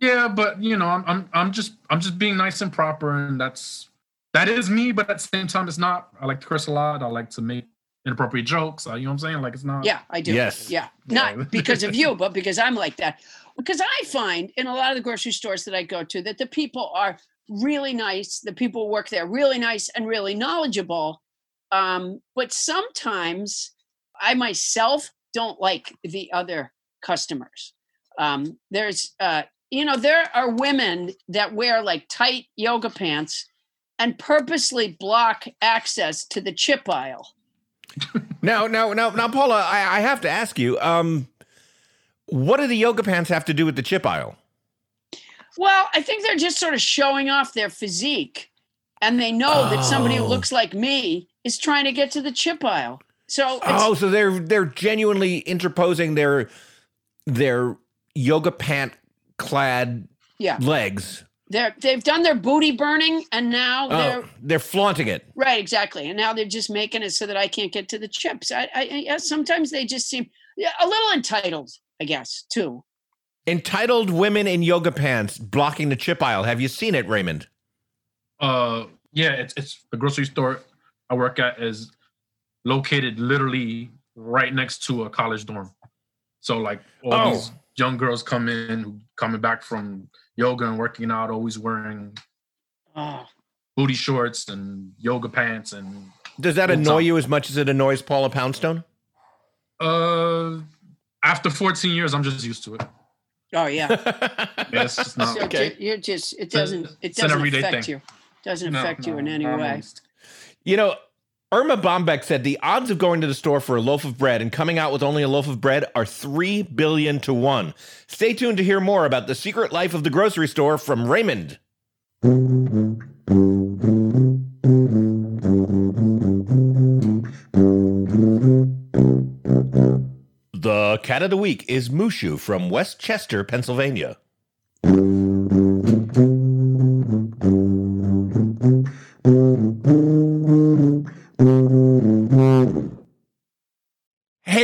Yeah, but you know, I'm I'm I'm just I'm just being nice and proper, and that's that is me. But at the same time, it's not. I like to curse a lot. I like to make inappropriate jokes. uh, You know what I'm saying? Like it's not. Yeah, I do. Yes. Yeah. Yeah. Not because of you, but because I'm like that. Because I find in a lot of the grocery stores that I go to that the people are really nice. The people work there really nice and really knowledgeable. Um, but sometimes I myself don't like the other customers. Um, there's, uh, you know, there are women that wear like tight yoga pants and purposely block access to the chip aisle. Now, now, now, now, Paula, I, I have to ask you, um, what do the yoga pants have to do with the chip aisle? Well, I think they're just sort of showing off their physique, and they know that somebody who Oh. looks like me is trying to get to the chip aisle. So Oh, so they're they're genuinely interposing their their yoga pant clad yeah, legs. They're they've done their booty burning, and now they're Oh, they're flaunting it. right exactly, and now they're just making it so that I can't get to the chips. I, I, I sometimes they just seem yeah, a little entitled, I guess, too. Entitled women in yoga pants blocking the chip aisle. Have you seen it, Raymond? Uh, yeah, it's it's the grocery store I work at is located literally right next to a college dorm. So like all Oh. these young girls come in coming back from yoga and working out, always wearing Oh, booty shorts and yoga pants and Does that annoy up? you as much as it annoys Paula Poundstone? uh after 14 years I'm just used to it. oh yeah. Yeah, it's not So Okay. ju- you're just it doesn't it doesn't affect thing. you. Doesn't no, affect you in any I'm way. You know, Erma Bombeck said the odds of going to the store for a loaf of bread and coming out with only a loaf of bread are 3 billion to 1. Stay tuned to hear more about the secret life of the grocery store from Raymond. The cat of the week is Mushu from West Chester, Pennsylvania.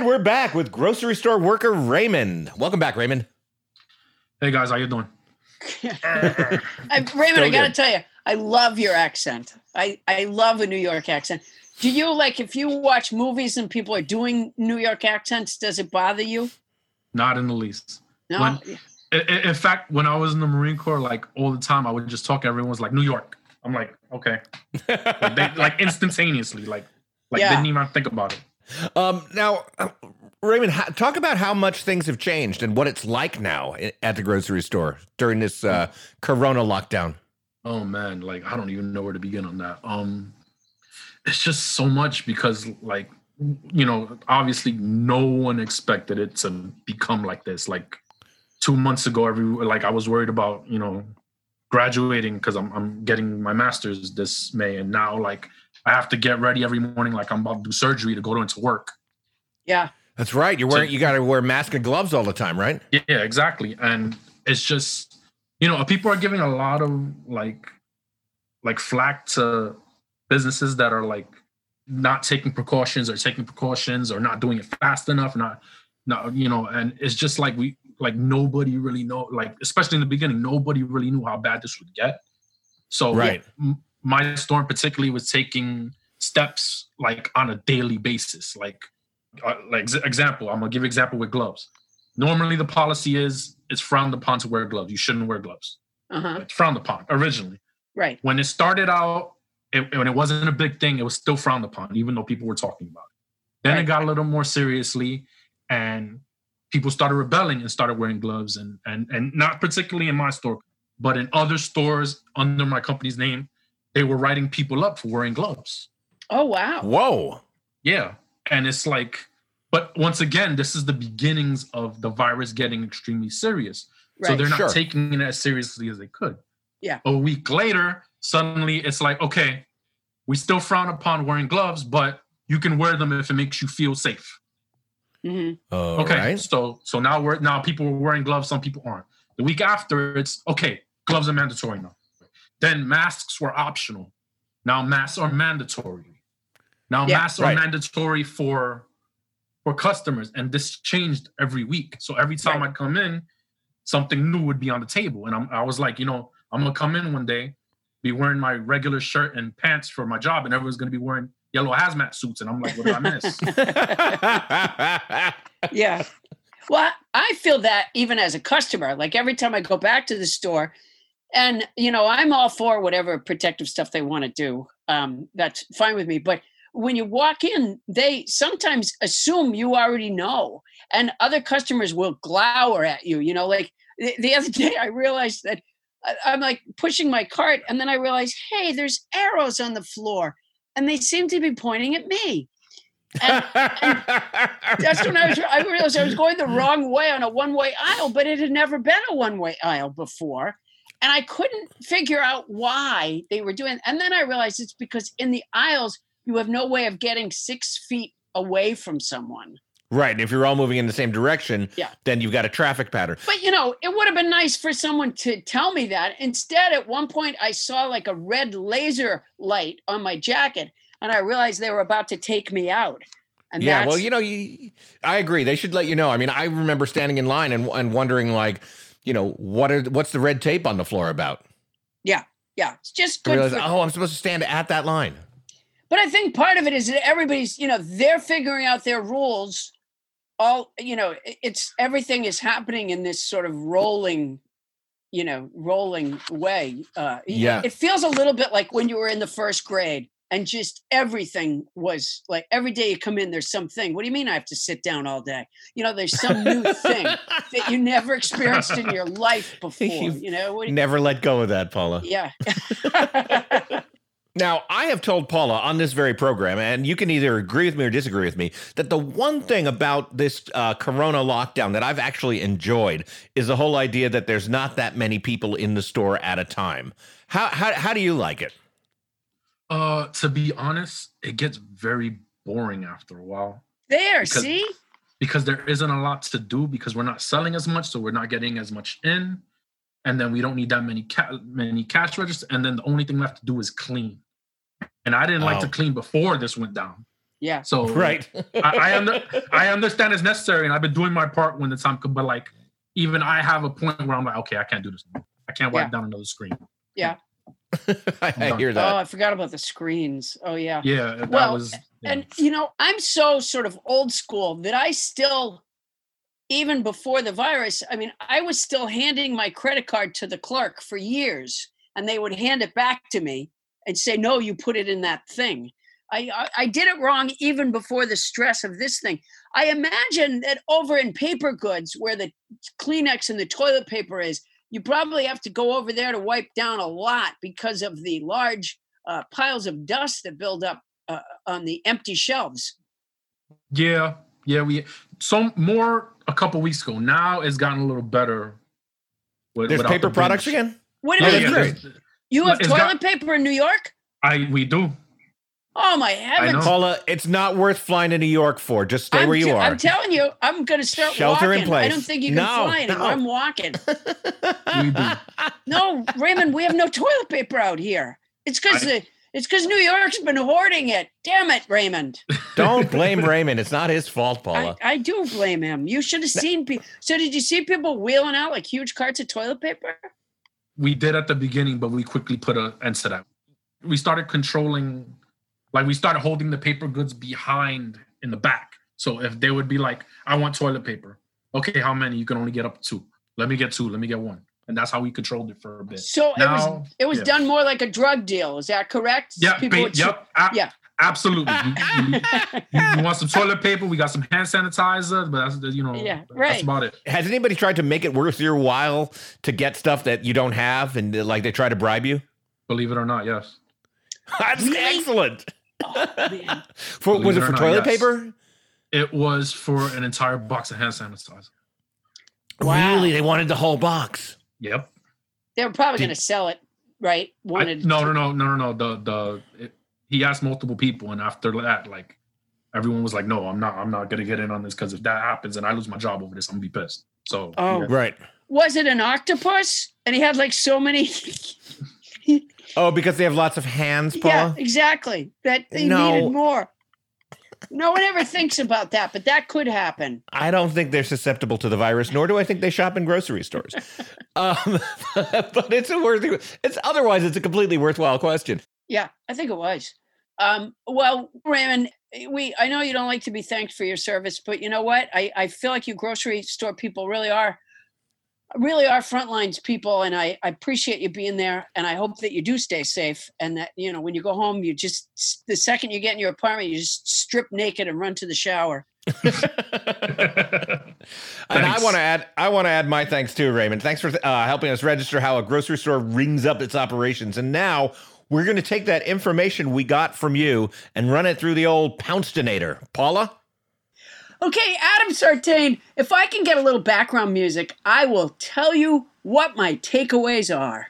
And we're back with grocery store worker Raymond. Welcome back, Raymond. Hey guys, how you doing? I, Raymond, Still I got to good. tell you, I love your accent. I, I love a New York accent. Do you like if you watch movies and people are doing New York accents? Does it bother you? Not in the least. No. When- I- I- In fact, when I was in the Marine Corps, like all the time, I would just talk. Everyone was like New York. I'm like, okay, like, they, like instantaneously, like, like Yeah. didn't even think about it. Um, now, Raymond, talk about how much things have changed and what it's like now at the grocery store during this uh, Corona lockdown. Oh man, like I don't even know where to begin on that. Um, it's just so much because, like, you know, obviously no one expected it to become like this. Like two months ago, every like I was worried about, you know, graduating because I'm I'm getting my master's this May, and now like I have to get ready every morning, like I'm about to do surgery to go into work. yeah. That's right. You're wearing. You got to wear mask and gloves all the time, right? Yeah, exactly. And it's just, you know, people are giving a lot of like like flack to businesses that are like not taking precautions or taking precautions or not doing it fast enough, not not, you know, and it's just like we like nobody really know, like especially in the beginning, nobody really knew how bad this would get. So Right. m- my store in particularly was taking steps like on a daily basis, like uh, like example, I'm gonna give example with gloves. Normally, the policy is it's frowned upon to wear gloves. You shouldn't wear gloves. Uh huh. It's frowned upon originally. Right. When it started out, it, when it wasn't a big thing, it was still frowned upon, even though people were talking about it. Then Right. it got a little more seriously, and people started rebelling and started wearing gloves, and and and not particularly in my store, but in other stores under my company's name, they were writing people up for wearing gloves. Oh wow. Whoa. Yeah. And it's like, but once again, this is the beginnings of the virus getting extremely serious. Right. So they're not Sure. taking it as seriously as they could. Yeah. A week later, suddenly it's like, okay, we still frown upon wearing gloves, but you can wear them if it makes you feel safe. hmm All okay. right. So so now we're now people are wearing gloves, some people aren't. The week after, it's okay, gloves are mandatory now. Then masks were optional. Now masks are mm-hmm. mandatory. Now Yeah, masks are right. mandatory for for customers, and this changed every week. So every time Right. I'd come in, something new would be on the table, and I'm, I was like, you know, I'm gonna come in one day, be wearing my regular shirt and pants for my job, and everyone's gonna be wearing yellow hazmat suits, and I'm like, what did I miss? yeah. Well, I feel that even as a customer, like every time I go back to the store, and you know, I'm all for whatever protective stuff they want to do. Um, that's fine with me. But when you walk in, they sometimes assume you already know, and other customers will glower at you. You know, like the, the other day, I realized that I- I'm like pushing my cart, and then I realized, hey, there's arrows on the floor, and they seem to be pointing at me. And that's when I was I realized I was going the wrong way on a one-way aisle, but it had never been a one-way aisle before. And I couldn't figure out why they were doing and then I realized it's because in the aisles you have no way of getting six feet away from someone. right. And if you're all moving in the same direction, Yeah. then you've got a traffic pattern. But you know, it would have been nice for someone to tell me that. Instead, at one point I saw like a red laser light on my jacket and I realized they were about to take me out. And yeah, well, you know, you, I agree. They should let you know. I mean, I remember standing in line and, and wondering, like, you know, what are what's the red tape on the floor about? yeah, yeah, it's just good. realized, for- oh, I'm supposed to stand at that line. But I think part of it is that everybody's, you know, they're figuring out their rules all you know, it's everything is happening in this sort of rolling you know rolling way uh Yeah. it feels a little bit like when you were in the first grade and just everything was like every day you come in there's something what do you mean i have to sit down all day you know there's some new thing that you never experienced in your life before You've you know you- Never let go of that, Paula. yeah Now, I have told Paula on this very program, and you can either agree with me or disagree with me, that the one thing about this uh, Corona lockdown that I've actually enjoyed is the whole idea that there's not that many people in the store at a time. How how, how do you like it? Uh, to be honest, it gets very boring after a while there Because- see because there isn't a lot to do because we're not selling as much, so we're not getting as much in, and then we don't need that many ca- many cash registers, and then the only thing left to do is clean. And I didn't like to clean before this went down, yeah so Right. I, I, under, I understand it's necessary, and I've been doing my part when the time comes. But like, even I have a point where I'm like, okay, I can't do this. anymore. I can't wipe Yeah. down another screen. I, I hear oh i forgot about the screens oh yeah Yeah, that Well, was. yeah. And you know, I'm so sort of old school that I still, even before the virus, I mean, I was still handing my credit card to the clerk for years, and they would hand it back to me and say, "No, you put it in that thing." I, I I did it wrong even before the stress of this thing. I imagine that over in paper goods, where the Kleenex and the toilet paper is, you probably have to go over there to wipe down a lot because of the large uh, piles of dust that build up uh, on the empty shelves. Yeah, yeah, we some more a couple weeks ago. Now it's gotten a little better. with- There's paper the products again? What do Oh, you that's mean? You have It's toilet got- paper in New York? I we do. Oh my heavens! Paula, it's not worth flying to New York for. Just stay I'm where you t- are. I'm telling you, I'm going to start Shelter in walking. I don't think you can No, fly anymore. no. I'm walking. No, Raymond, we have no toilet paper out here. It's because I- it's because New York's been hoarding it. Damn it, Raymond. Don't blame Raymond. It's not his fault, I, Paula. I do blame him. You should have seen people. So did you see people wheeling out like huge carts of toilet paper? we did at the beginning, but we quickly put an end to that. We started controlling, like we started holding the paper goods behind in the back. So if they would be like, "I want toilet paper," okay, how many? You can only get up to two. Let me get two. Let me get one, and that's how we controlled it for a bit. So it was it was yeah. done more like a drug deal. Is that correct? Yeah, People ba- would yep, a- yeah. absolutely. You, you- you- you want some toilet paper? We got some hand sanitizer, but that's you know, Yeah, that's right. about it. Has anybody tried to make it worth your while to get stuff that you don't have and like they try to bribe you? Believe it or not, yes. That's Really? excellent. Man. For, Believe was it it or for not, toilet yes. paper? It was for an entire box of hand sanitizer. Wow. Really? They wanted the whole box. Yep. They were probably going to sell it, right? I- Wanted no, to- no, no, no, no, no. The the it, he asked multiple people, and after that, like everyone was like, "No, I'm not. I'm not gonna get in on this because if that happens and I lose my job over this, I'm gonna be pissed." So, Oh. yeah. Right. Was it an octopus? And he had like so many. Oh, because they have lots of hands, yeah, exactly. That they No. needed more. No one ever thinks about that, but that could happen. I don't think they're susceptible to the virus, nor do I think they shop in grocery stores. um, but it's a worthy. It's otherwise it's a completely worthwhile question. Yeah, I think it was. Um, well, Raymond, we I know you don't like to be thanked for your service, but you know what? I, I feel like you grocery store people really are really are front lines people and I, I appreciate you being there and I hope that you do stay safe and that you know when you go home you just the second you get in your apartment you just strip naked and run to the shower. And I want to add, I want to add my thanks too, Raymond. Thanks for uh, helping us register how a grocery store rings up its operations. And now we're going to take that information we got from you and run it through the old Pouncedonator. Paula, Okay, Adam Sartain, if I can get a little background music, I will tell you what my takeaways are.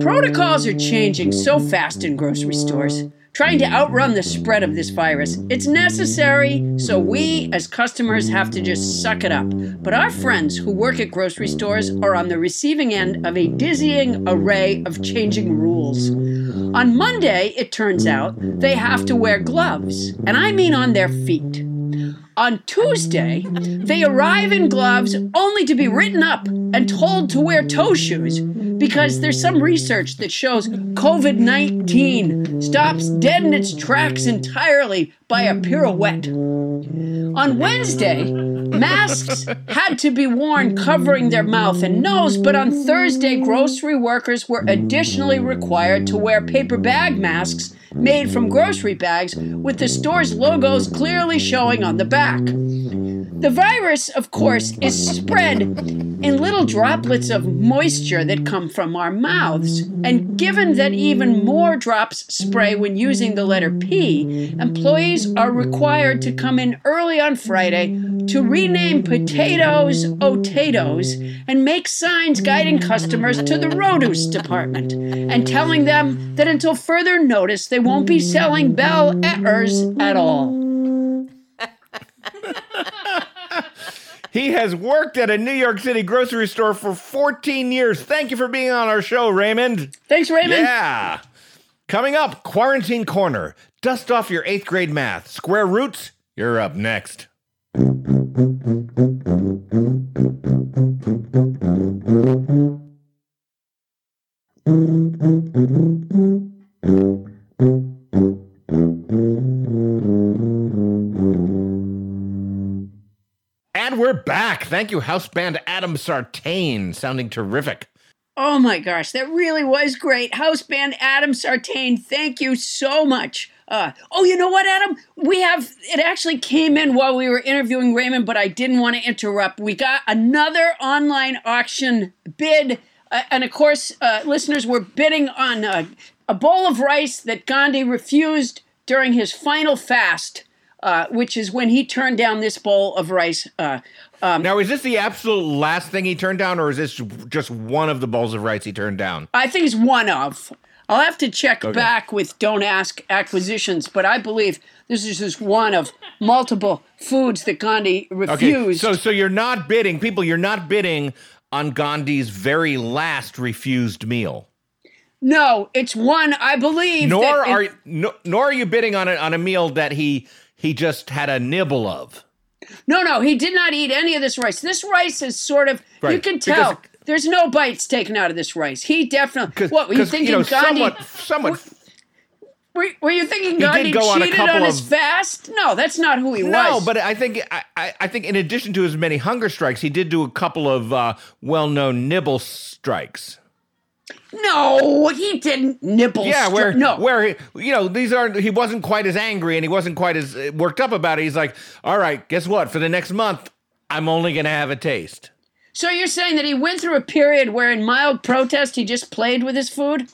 Protocols are changing so fast in grocery stores, trying to outrun the spread of this virus. It's necessary, so we as customers have to just suck it up. But our friends who work at grocery stores are on the receiving end of a dizzying array of changing rules. On Monday, it turns out, they have to wear gloves, and I mean on their feet. On Tuesday, they arrive in gloves only to be written up and told to wear toe shoes because there's some research that shows COVID 19 stops dead in its tracks entirely by a pirouette. On Wednesday, masks had to be worn covering their mouth and nose, but on Thursday, grocery workers were additionally required to wear paper bag masks made from grocery bags with the store's logos clearly showing on the back. The virus, of course, is spread in little droplets of moisture that come from our mouths. And given that even more drops spray when using the letter P, employees are required to come in early on Friday to rename potatoes potatoes and make signs guiding customers to the produce department and telling them that until further notice they won't be selling Bell Etters at all. He has worked at a New York City grocery store for 14 years. Thank you for being on our show, Raymond. Thanks, Raymond. Yeah. Coming up, Quarantine Corner. Dust off your eighth grade math. Square roots, you're up next. And we're back. Thank you, house band Adam Sartain. Sounding terrific. Oh my gosh, that really was great. House band Adam Sartain, thank you so much. Uh, oh, you know what, Adam? We have, it actually came in while we were interviewing Raymond, but I didn't want to interrupt. We got another online auction bid. Uh, and of course, uh, listeners were bidding on uh, a bowl of rice that Gandhi refused during his final fast, uh, which is when he turned down this bowl of rice. Uh, Now, is this the absolute last thing he turned down, or is this just one of the bowls of rice he turned down? I think it's one of. I'll have to check back with Don't Ask Acquisitions, but I believe this is just one of multiple foods that Gandhi refused. Okay, so so you're not bidding, people. You're not bidding on Gandhi's very last refused meal. no, it's one I believe. Nor it- are no, nor are you bidding on a, on a meal that he he just had a nibble of. no, no, he did not eat any of this rice. This rice is sort of you Right, can because- tell. There's no bites taken out of this rice. He definitely. What were you thinking, know, Gandhi? somewhat somewhat Were, were you thinking Gandhi go cheated couple on his of- fast? No, that's not who he No, was. No, but I think I, I, I think in addition to his many hunger strikes, he did do a couple of uh, well-known nibble strikes. No, he didn't nibble. Yeah, stri- where no, where he, you know these aren't. He wasn't quite as angry and he wasn't quite as uh, worked up about it. He's like, all right, guess what? For the next month, I'm only gonna have a taste. So you're saying that he went through a period where, in mild protest, he just played with his food?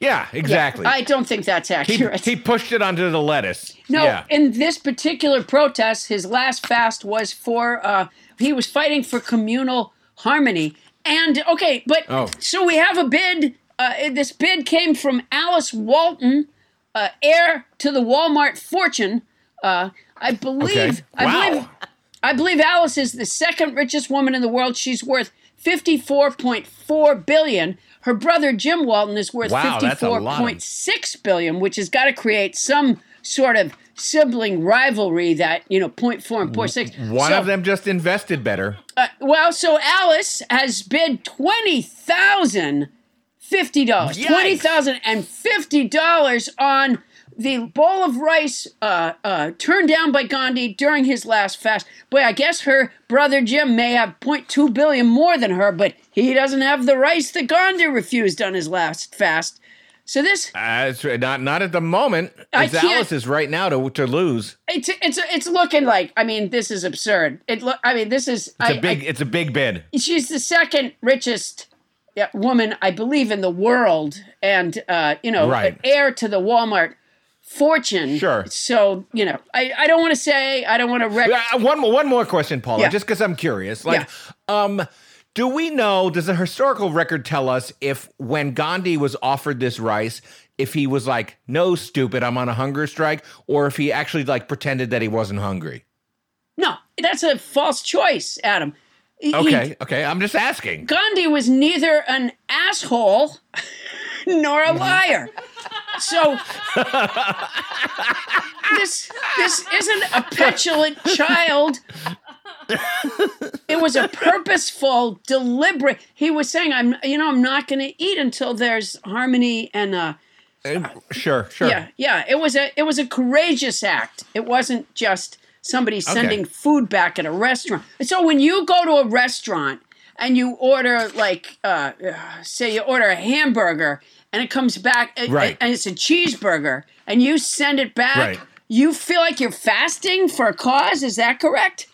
Yeah, exactly. I don't think that's he, accurate. he pushed it onto the lettuce. no, yeah. in this particular protest, his last fast was for uh, he was fighting for communal harmony. And okay, but Oh. so we have a bid. Uh, this bid came from Alice Walton, uh, heir to the Walmart fortune. Uh, I believe. Okay. I Wow. believe. I believe Alice is the second richest woman in the world. She's worth 54.4 billion. Her brother Jim Walton is worth Wow, lot of- 54.6 billion, which has got to create some sort of sibling rivalry that, you know, 0.4 and 0.6. One So, of them just invested better. uh, well, so Alice has bid twenty thousand fifty dollars, Yikes. twenty thousand and fifty dollars on the bowl of rice uh, uh, turned down by Gandhi during his last fast. Boy, I guess her brother Jim may have 0.2 billion more than her, but he doesn't have the rice that Gandhi refused on his last fast. So this Uh, it's not not at the moment. I It's Alice's right now to to lose. it's it's it's looking like I mean this is absurd. It look I mean this is It's I, a big. it's a big bid. she's the second richest woman, I believe, in the world, and uh, you know, Right. heir to the Walmart fortune. Sure. So you know, I, I don't want to say I don't want to wreck. Uh, one more one more question, Paula, Yeah. just because I'm curious. Like, um, do we know? Does the historical record tell us if when Gandhi was offered this rice, if he was like, "No, stupid, I'm on a hunger strike," or if he actually like pretended that he wasn't hungry? No, that's a false choice, Adam. He- Okay, okay, I'm just asking. Gandhi was neither an asshole nor a mm-hmm. liar. So this this isn't a petulant child it was a purposeful, deliberate. He was saying, "I'm, you know, I'm not going to eat until there's harmony and uh, Sure, sure. yeah, yeah. It was a, it was a courageous act. It wasn't just somebody sending food back at a restaurant. So when you go to a restaurant and you order like, uh, uh, say you order a hamburger and it comes back and- Right. and it's a cheeseburger and you send it back, Right. you feel like you're fasting for a cause. Is that correct?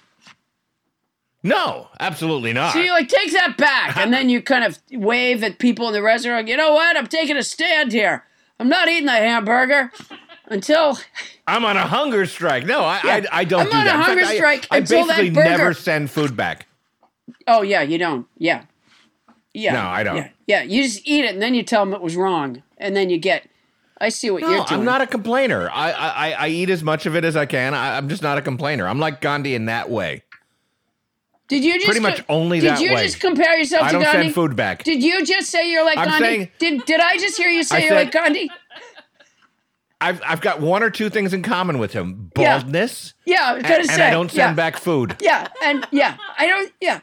No, absolutely not. So you like take that back, and then you kind of wave at people in the restaurant. You know what? I'm taking a stand here. I'm not eating the hamburger until I'm on a hunger strike. No, I Yeah. I, I don't I'm do on a that. In hunger fact, strike I, until that basically never burger- send food back. oh yeah, you don't. Yeah, yeah. No, I don't. Yeah, yeah. You just eat it, and then you tell them it was wrong, and then you get. I see what No, you're doing. I'm not a complainer. I, I I- I eat as much of it as I can. I, I'm just not a complainer. I'm like Gandhi in that way. Did you just pretty much only Did that you way. just compare yourself I to don't Gandhi? send food back. Did you just say you're like I'm Gandhi? saying- did Did I just hear you say I you're said- like Gandhi? I've I've got one or two things in common with him: baldness, Yeah, I was and, gonna and. I don't send yeah. back food. Yeah, and yeah, I don't. Yeah,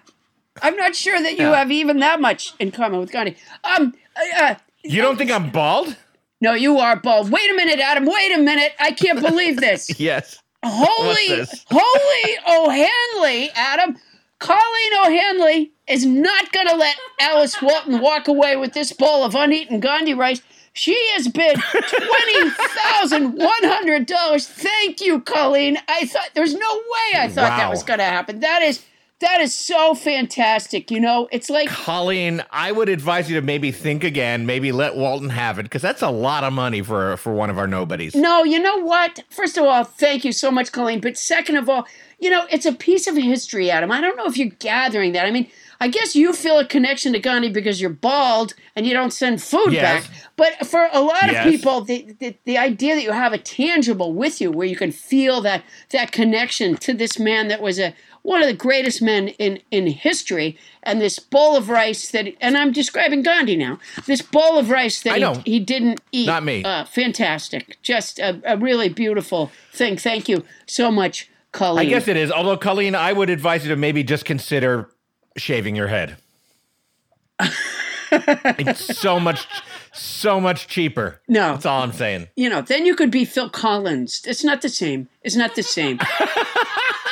I'm not sure that you Yeah. have even that much in common with Gandhi. Um, uh, uh, You don't think I'm bald? no, you are bald. Wait a minute, Adam. Wait a minute. I can't believe this. Yes. Holy, this? holy O'Hanley, Adam. Colleen O'Hanley is not going to let Alice Walton walk away with this bowl of uneaten Gandhi rice. She has bid twenty thousand one hundred dollars. Thank you, Colleen. I thought there's no way I thought that was going to happen. That is that is so fantastic. You know, it's like Colleen, I would advise you to maybe think again, maybe let Walton have it, because that's a lot of money for for one of our nobodies. No, you know what? First of all, thank you so much, Colleen. But second of all, you know, it's a piece of history, Adam. I don't know if you're gathering that. I mean, I guess you feel a connection to Gandhi because you're bald and you don't send food Yes. back. But for a lot Yes. of people, the, the the idea that you have a tangible with you, where you can feel that that connection to this man that was a one of the greatest men in in history, and this bowl of rice that, and I'm describing Gandhi now. This bowl of rice that he, he didn't eat. Not me. Uh, fantastic. Just a, a really beautiful thing. Thank you so much, Colleen. I guess it is. Although, Colleen, I would advise you to maybe just consider shaving your head. it's so much, so much cheaper. No. that's all I'm saying. you know, then you could be Phil Collins. It's not the same. It's not the same.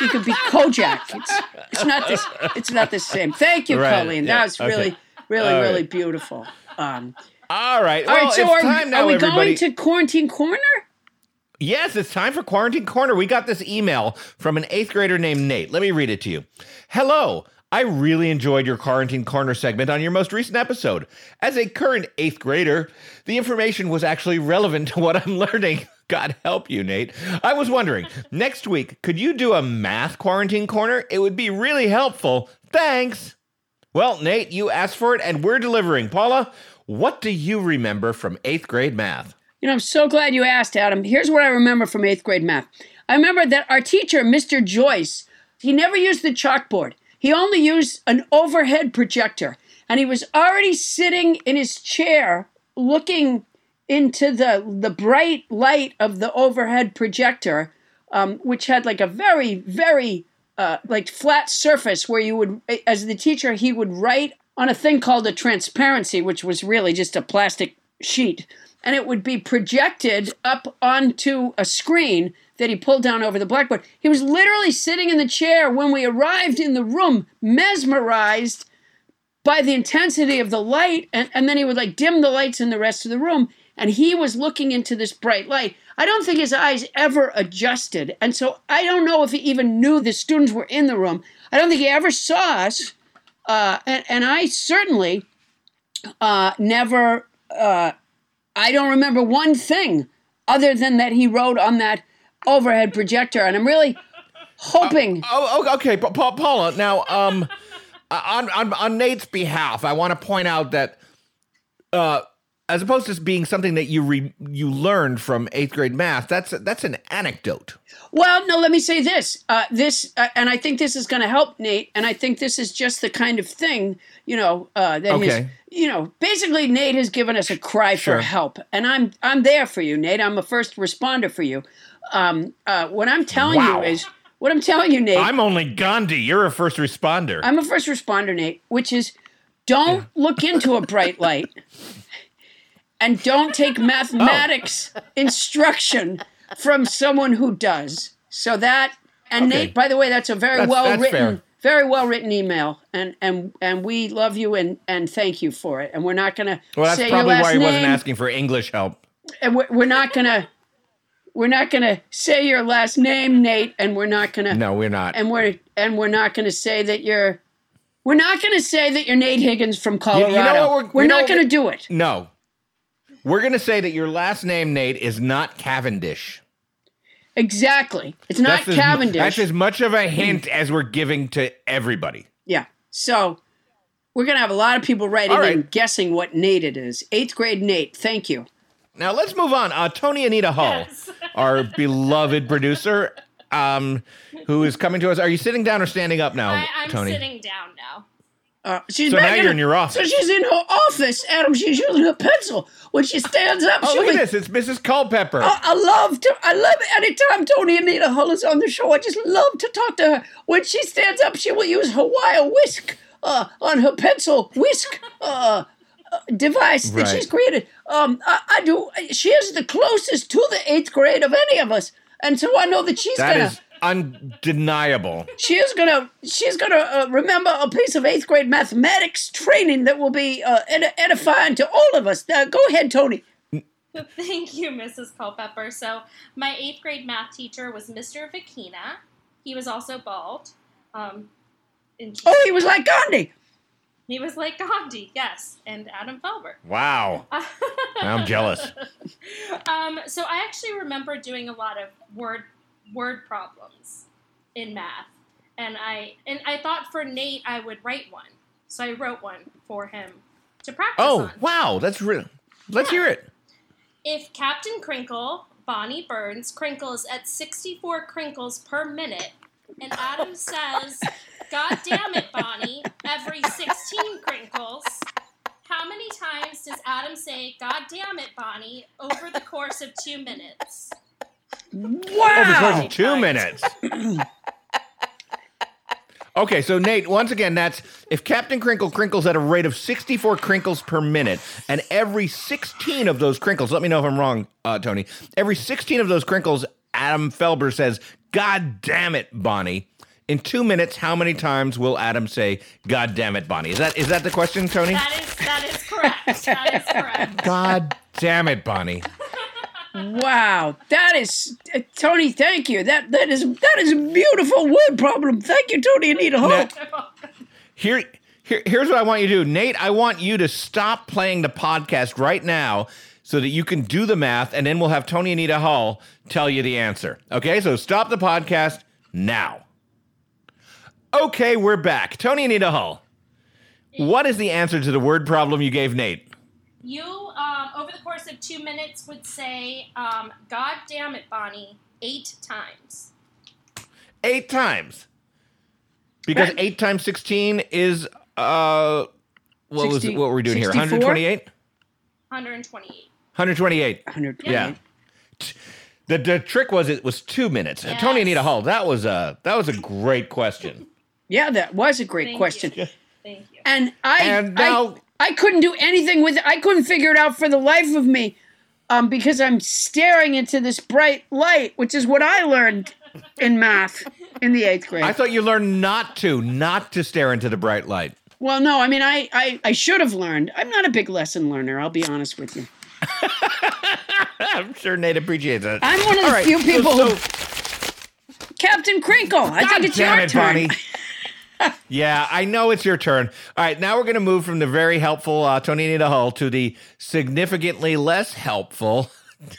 you could be Kojak. It's, it's not this. It's not the same. Thank you, Right, Colleen. yeah, That was really, okay. really, All really right. beautiful. Um, All right. all well, right. So it's are, time now, are we everybody. going to quarantine corner? Yes, it's time for Quarantine Corner. We got this email from an eighth grader named Nate. Let me read it to you. Hello. I really enjoyed your Quarantine Corner segment on your most recent episode. As a current eighth grader, the information was actually relevant to what I'm learning. God help you, Nate. I was wondering, next week, could you do a math Quarantine Corner? It would be really helpful. Thanks. Well, Nate, you asked for it and we're delivering. Paula, what do you remember from eighth grade math? You know, I'm so glad you asked, Adam. Here's what I remember from eighth grade math. I remember that our teacher, Mr. Joyce, he never used the chalkboard. He only used an overhead projector. And he was already sitting in his chair looking into the, the bright light of the overhead projector, um, which had like a very, very uh, like flat surface where you would, as the teacher, he would write on a thing called a transparency, which was really just a plastic sheet, and it would be projected up onto a screen that he pulled down over the blackboard. He was literally sitting in the chair when we arrived in the room, mesmerized by the intensity of the light, and, and then he would like dim the lights in the rest of the room, and he was looking into this bright light. I don't think his eyes ever adjusted, and so I don't know if he even knew the students were in the room. I don't think he ever saw us, uh, and, and I certainly uh, never. Uh, I don't remember one thing other than that he wrote on that overhead projector, and I'm really hoping. Oh, oh, okay, Pa- Paula. Now, um, on, on on Nate's behalf, I want to point out that, uh, as opposed to being something that you re- you learned from eighth grade math, that's that's an anecdote. Well, no, let me say this. Uh, this, uh, and I think this is going to help Nate. And I think this is just the kind of thing, you know, uh, that his, Okay. you know, basically Nate has given us a cry Sure. for help, and I'm I'm there for you, Nate. I'm a first responder for you. Um, uh, what I'm telling Wow. you is What I'm telling you, Nate, I'm, I'm only Gandhi. You're a first responder. I'm a first responder, Nate, which is don't look into a bright light and don't take oh. mathematics instruction from someone who does. So that and Okay. Nate, by the way, that's a very That's- well that's written, fair. very well written email, and and and we love you and and thank you for it. And we're not gonna well, that's say your probably last why he name, wasn't asking for English help. and we're, we're not gonna we're not gonna say your last name, Nate, and we're not gonna No, we're not. and we're and we're not gonna say that you're. We're not going to say that you're Nate Higgins from Colorado. you know what we're- you know not going to do it. no. We're going to say that your last name, Nate, is not Cavendish. Exactly. It's not as, Cavendish. That's as much of a hint as we're giving to everybody. Yeah. So we're going to have a lot of people writing All in guessing what Nate it is. Eighth grade Nate. Thank you. Now let's move on. Uh, Tony Anita Hull, our beloved producer, um, who is coming to us. Are you sitting down or standing up now, I, I'm Tony? sitting down now. Uh, she's So now you're her- in your office. So she's in her office, Adam. She's using her pencil. When she stands up, Oh, she'll look at this! It's Mrs. Culpepper. I, I love to. I love it. anytime Tony Anita Hull is on the show. I just love to talk to her. When she stands up, she will use her wire whisk uh, on her pencil whisk uh, uh, device that Right. she's created. Um, I, I do. She is the closest to the eighth grade of any of us, and so I know that she's That gonna. is undeniable. She is gonna. She's gonna uh, remember a piece of eighth grade mathematics training that will be uh, ed- edifying to all of us. Uh, go ahead, Tony. Thank you, Mrs. Culpepper. So, my eighth grade math teacher was Mr. Vakina. He was also bald. Um, and Oh, he was like Gandhi. he was like Gandhi, yes, and Adam Felber. Wow. I'm jealous. Um, so I actually remember doing a lot of word word problems in math, and I and I thought for Nate I would write one, so I wrote one for him to practice Oh, on. wow. That's real. Let's hear it. If Captain Crinkle, Bonnie Burns, crinkles at 64 crinkles per minute, and Adam says, God damn it, Bonnie, every 16 crinkles, how many times does Adam say, God damn it, Bonnie, over the course of two minutes? Over the course Wow. of two minutes. Okay, so Nate, once again, that's if Captain Crinkle crinkles at a rate of 64 crinkles per minute, and every 16 of those crinkles, let me know if I'm wrong, uh, Tony, every 16 of those crinkles, Adam Felber says, God damn it, Bonnie. In two minutes, how many times will Adam say, God damn it, Bonnie? Is that is that the question, Tony? That is that is correct. That is correct. God damn it, Bonnie. Wow, that is uh, Tony. Thank you. That that is that is a beautiful word problem. Thank you, Tony Anita Hull. Now- Here, here, here's what I want you to do, Nate. I want you to stop playing the podcast right now, so that you can do the math, and then we'll have Tony Anita Hull tell you the answer. Okay, so stop the podcast now. Okay, we're back. Tony Anita Hull. What is the answer to the word problem you gave Nate? You, um, over the course of two minutes, would say, um, God damn it, Bonnie, eight times. Eight times. Because Right. eight times sixteen is uh, what was 60 what were we doing here? 128. 128. 128. 128. Yeah. The, the trick was it was two minutes. Uh, Tony Yes. Anita Hull, that was a that was a great question. Yeah, that was a great Thank question. You. Thank you. And I, And now- I, I couldn't do anything with it. I couldn't figure it out for the life of me, um, because I'm staring into this bright light, which is what I learned in math in the eighth grade. I thought you learned not to, not to stare into the bright light. well, no, I mean, I, I, I should have learned. I'm not a big lesson learner. I'll be honest with you. I'm sure Nate appreciates it. I'm one of the right, few people so- who. Captain Crinkle, I God think it's your it, turn. Bonnie. yeah, I know it's your turn. All right, now we're going to move from the very helpful uh, Tony Anita Hull to the significantly less helpful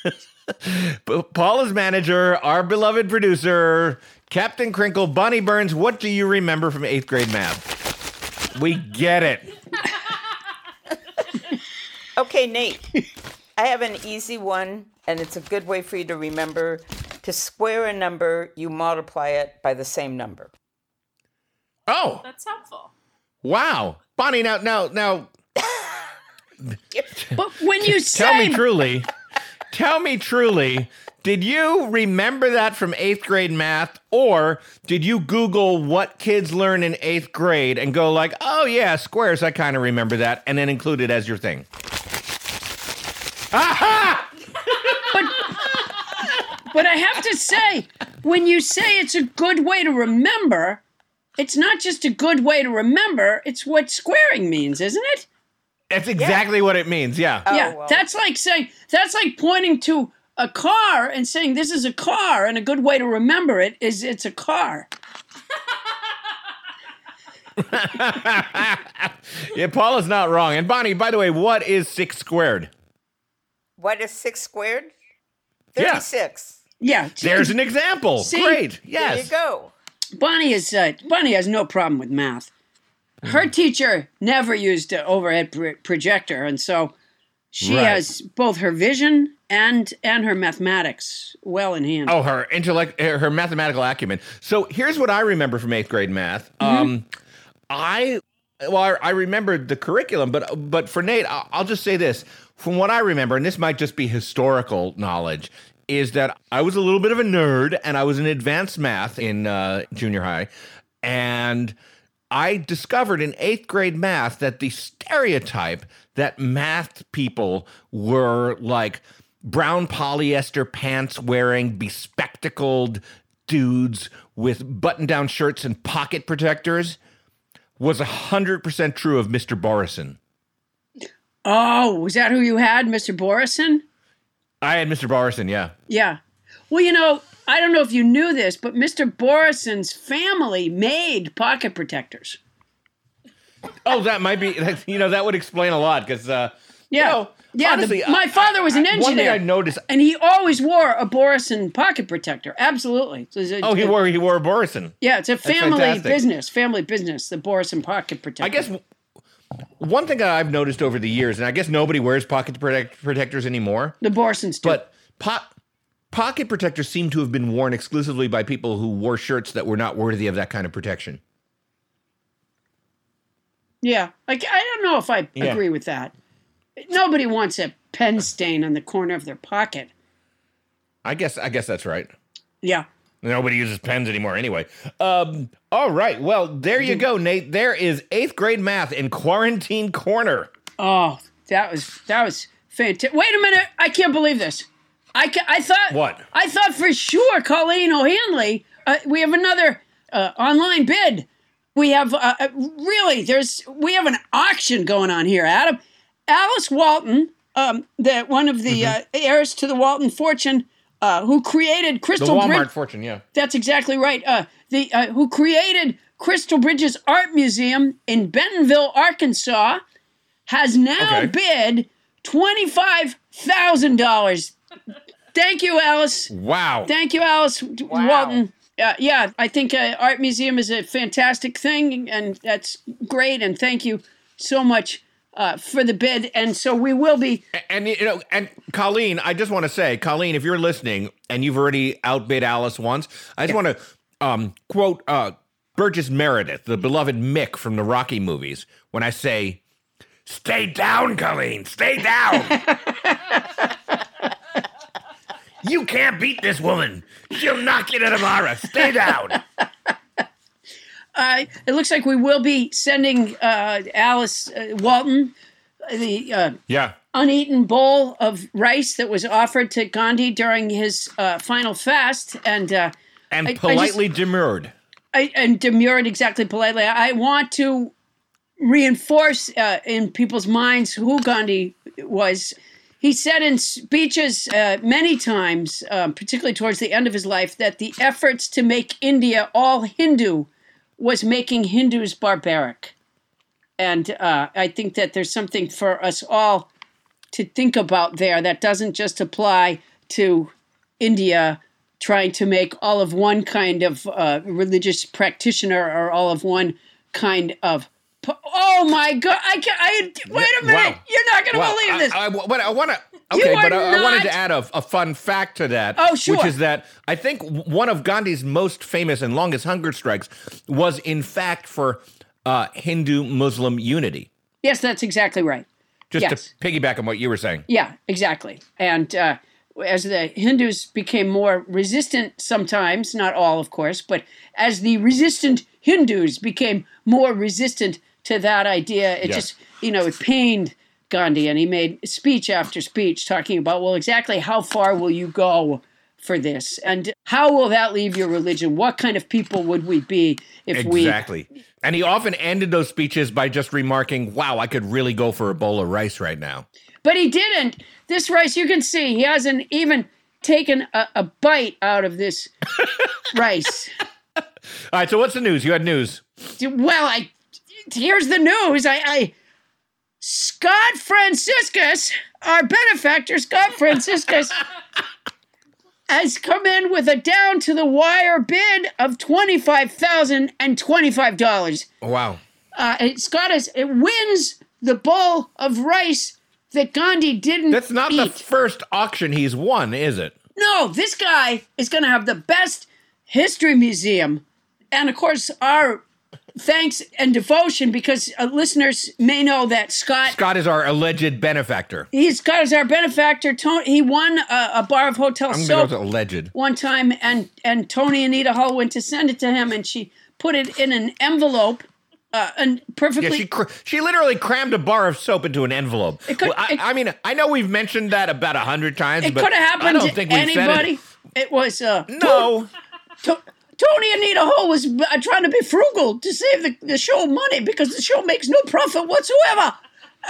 Paula's manager, our beloved producer, Captain Crinkle, Bonnie Burns. What do you remember from eighth grade math? We get it. Okay, Nate. I have an easy one, and it's a good way for you to remember. To square a number, you multiply it by the same number. Oh, That's helpful. wow, Bonnie. Now, now, now, But when you say, tell me truly. Tell me truly Did you remember that from eighth grade math, or did you Google what kids learn in eighth grade and go like, "Oh yeah, squares, I kind of remember that," and then include it as your thing? Aha! But I have to say, when you say it's a good way to remember, it's not just a good way to remember, it's what squaring means, isn't it? That's exactly what it means. Yeah. Oh, yeah. well. That's like saying that's like pointing to a car and saying this is a car and a good way to remember it is it's a car. yeah, Paula's not wrong. And Bonnie, by the way, what is six squared? What is six squared? 36. Yeah. There's an example. See? Great. Yes. There you go. Bonnie is uh, Bonnie has no problem with math. Her Mm-hmm. teacher never used an overhead pro- projector, and so she Right. has both her vision and and her mathematics well in hand. Oh, her intellect, her mathematical acumen. So here's what I remember from eighth grade math. Mm-hmm. Um, I well, I, I remembered the curriculum, but but for Nate, I'll just say this: from what I remember, and this might just be historical knowledge, is that I was a little bit of a nerd, and I was in advanced math in uh, junior high, and I discovered in eighth grade math that the stereotype that math people were like brown polyester pants wearing, bespectacled dudes with button down shirts and pocket protectors was 100% true of Mr. Borison. Oh, was that who you had, Mr. Borison? I had Mr. Borison, yeah. Yeah. Well, you know, I don't know if you knew this, but Mr. Borison's family made pocket protectors. Oh, that might be, you know, that would explain a lot because, uh, Yeah. you know, yeah. the- my father was an I- One thing engineer. I noticed, and he always wore a Borison pocket protector. Absolutely. So a- oh, he wore, he wore a Borison. Yeah, it's a family business. Family business. The Borison pocket protector. I guess one thing that I've noticed over the years, and I guess nobody wears pocket protect- protectors anymore, the Borisons do. but po- pocket protectors seem to have been worn exclusively by people who wore shirts that were not worthy of that kind of protection. yeah, like I don't know if I Yeah. agree with that. Nobody wants a pen stain on the corner of their pocket. I guess I guess that's right. Yeah. Nobody uses pens anymore anyway. Um, all right. Well, there you go, Nate. There is eighth grade math in quarantine corner. Oh, that was that was fantastic. Wait a minute, I can't believe this. I ca- I thought What? I thought for sure Colleen O'Hanley. Uh, we have another uh, online bid. We have uh, uh, really there's we have an auction going on here, Adam. Alice Walton, um, the one of the uh, heirs to the Walton fortune, uh, who created Crystal The Walmart fortune, yeah. That's exactly right. The uh, who created Crystal Bridges Art Museum in Bentonville, Arkansas, has now Okay. bid twenty five thousand dollars. Thank you, Alice. Wow. Thank you, Alice Walton. Uh, yeah, I think uh, art museum is a fantastic thing, and that's great. And thank you so much uh, for the bid. And so we will be. And you know, and Colleen, I just want to say, Colleen, if you're listening and you've already outbid Alice once, I just want to um, quote uh, Burgess Meredith, the beloved Mick from the Rocky movies, when I say, "Stay down, Colleen, stay down." you can't beat this woman. She'll knock you to tomorrow. Stay down. Uh, it looks like we will be sending uh, Alice uh, Walton the uh, Yeah. uneaten bowl of rice that was offered to Gandhi during his uh, final fast, and uh, And I- I just- politely demurred. I, and demurred exactly politely. I want to reinforce uh, in people's minds who Gandhi was. He said in speeches uh, many times, um, particularly towards the end of his life, that the efforts to make India all Hindu was making Hindus barbaric. And uh, I think that there's something for us all to think about there that doesn't just apply to India trying to make all of one kind of uh, religious practitioner or all of one kind of. po- Oh my God! I can I wait a minute. Wow. You're not going to believe this. I, but I want to. Okay, but I, I wanted to add a, a fun fact to that. Oh, sure. Which is that I think one of Gandhi's most famous and longest hunger strikes was, in fact, for uh, Hindu Muslim unity. yes, that's exactly right. Just Yes. to piggyback on what you were saying. Yeah, exactly. And uh, as the Hindus became more resistant, sometimes, not all, of course, but as the resistant Hindus became more resistant to that idea, it just, you know, it pained Gandhi. And he made speech after speech talking about, well, exactly how far will you go for this? And how will that leave your religion? What kind of people would we be if we. Exactly. And he often ended those speeches by just remarking, wow, I could really go for a bowl of rice right now. But he didn't. This rice, you can see, he hasn't even taken a, a bite out of this rice. All right, so what's the news? You had news. Well, I here's the news. I, I Scott Franciscus, our benefactor, Scott Franciscus, has come in with a down to the wire bid of twenty five thousand and twenty five dollars. Wow. Uh, Scott is it wins the bowl of rice that Gandhi didn't. That's not the first auction he's won, is it? No, this guy is going to have the best history museum. And of course, our thanks and devotion because uh, listeners may know that Scott, Scott is our alleged benefactor. he's Scott is our benefactor. Tony, he won a, a bar of hotel I'm soap to go with alleged. one time, and and Tony Anita Hull went to send it to him, and she put it in an envelope, uh, and perfectly. Yeah, she cr- she literally crammed a bar of soap into an envelope. It could- Well, I, it- I mean, I know we've mentioned that about a hundred times, it but could have happened I don't to think anybody. it. It was uh, No, To- Tony Anita Hull was uh, trying to be frugal to save the, the show money because the show makes no profit whatsoever.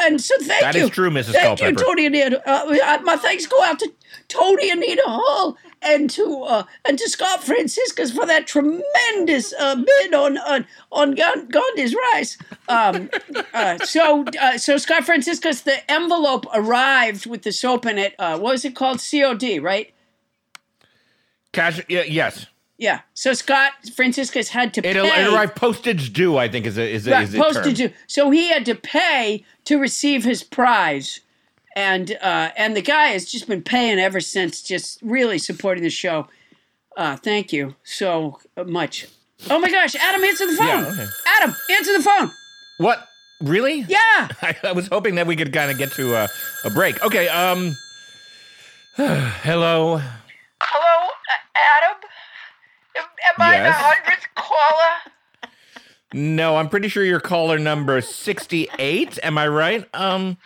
And so thank That you. is true, Mrs. Thank you, Tony Anita. Uh, uh, my thanks go out to Tony Anita Hull and to uh, and to Scott Franciscus for that tremendous uh, bid on on on Gandhi's rice. Um, uh, so uh, so Scott Franciscus, the envelope arrived with the soap in it. Uh, what was it called? COD, right? cash. Yeah, yes, Yeah. So Scott Franciscus had to it'll pay it arrive postage due. I think is a, is a, right, is a postage. term. due. So he had to pay to receive his prize, and uh, and the guy has just been paying ever since, just really supporting the show. Uh, thank you so much. Oh my gosh, Adam, answer the phone. Yeah, okay. Adam, answer the phone. What? Really? Yeah. I, I was hoping that we could kind of get to a, a break. Okay. Um. hello. Hello, Adam. Am I the hundredth caller? No, I'm pretty sure you're caller number 68. Am I right? Um.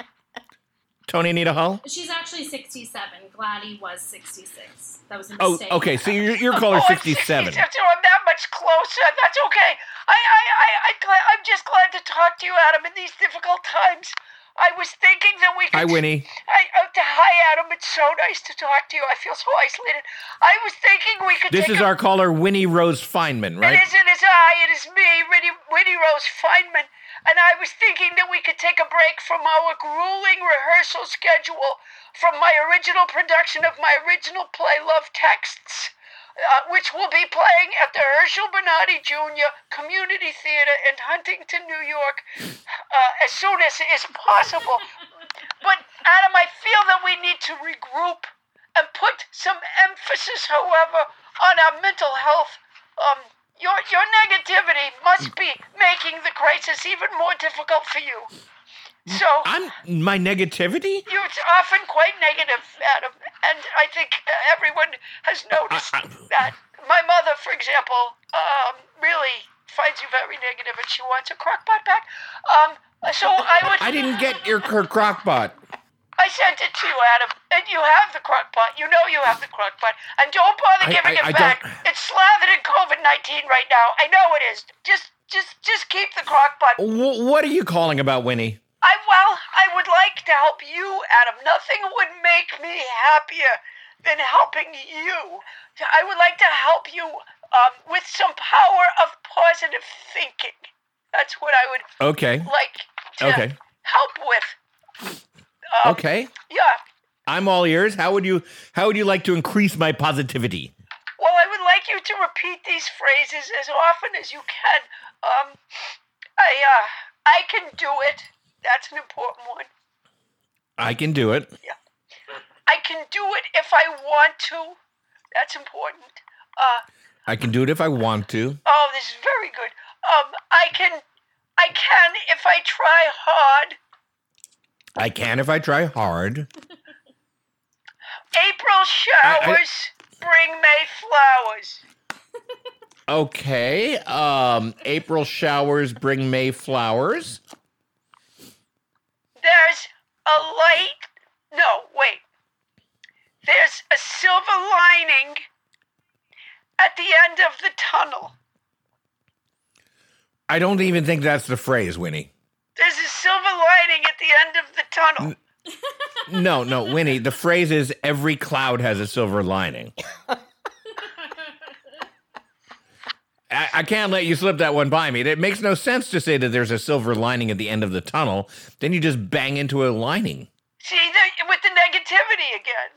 Tony Anita Hull. She's actually 67. Gladdy was 66. That was a Oh, okay. So you're, you're caller 67. So I'm that much closer. That's okay. I, I, I, I, I'm just glad to talk to you, Adam, in these difficult times. I was thinking that we could. Hi, Winnie. I, uh, hi, Adam. It's so nice to talk to you. I feel so isolated. I was thinking we could. This take is a, our caller, Winnie Rose Feynman, right? It is. It is I. It is me, Winnie, Winnie Rose Feynman. And I was thinking that we could take a break from our grueling rehearsal schedule from my original production of my original play, Love Texts, uh, which will be playing at the Herschel Bernardi Jr. Community Theater in Huntington, New York, uh, as soon as is possible. But, Adam, I feel that we need to regroup and put some emphasis, however, on our mental health. Um, your your negativity must be making the crisis even more difficult for you. So I'm my negativity. you're often quite negative, Adam, and I think everyone has noticed I- I- that. My mother, for example, um, really finds you very negative, and she wants a crockpot back. Um, so I would. I didn't get your crockpot. I sent it to you, Adam, and you have the crock pot. You know you have the crock pot. And don't bother I- giving I- it I back. don't- It's slathered in COVID nineteen right now. I know it is. Just just just keep the crock pot. Wh- what are you calling about, Winnie? I well, I would like to help you, Adam. Nothing would make me happier than helping you. I would like to help you um, with some power of positive thinking. That's what I would Okay. like to Okay. help with. Um, Okay. Yeah. I'm all ears. How would you how would you like to increase my positivity? Well, I would like you to repeat these phrases as often as you can. Um, I, uh, I can do it. That's an important one. I can do it. Yeah. I can do it if I want to. That's important. Uh, I can do it if I want to. oh, this is very good. Um, I can, I can if I try hard. I can if I try hard. April showers bring May flowers. Okay. Um, April showers bring May flowers. There's a light. No, wait. There's a silver lining at the end of the tunnel. I don't even think that's the phrase, Winnie. There's a silver lining at the end of the tunnel. No, no, Winnie. The phrase is every cloud has a silver lining. I, I can't let you slip that one by me. It makes no sense to say that there's a silver lining at the end of the tunnel. Then you just bang into a lining. See, the, with the negativity again.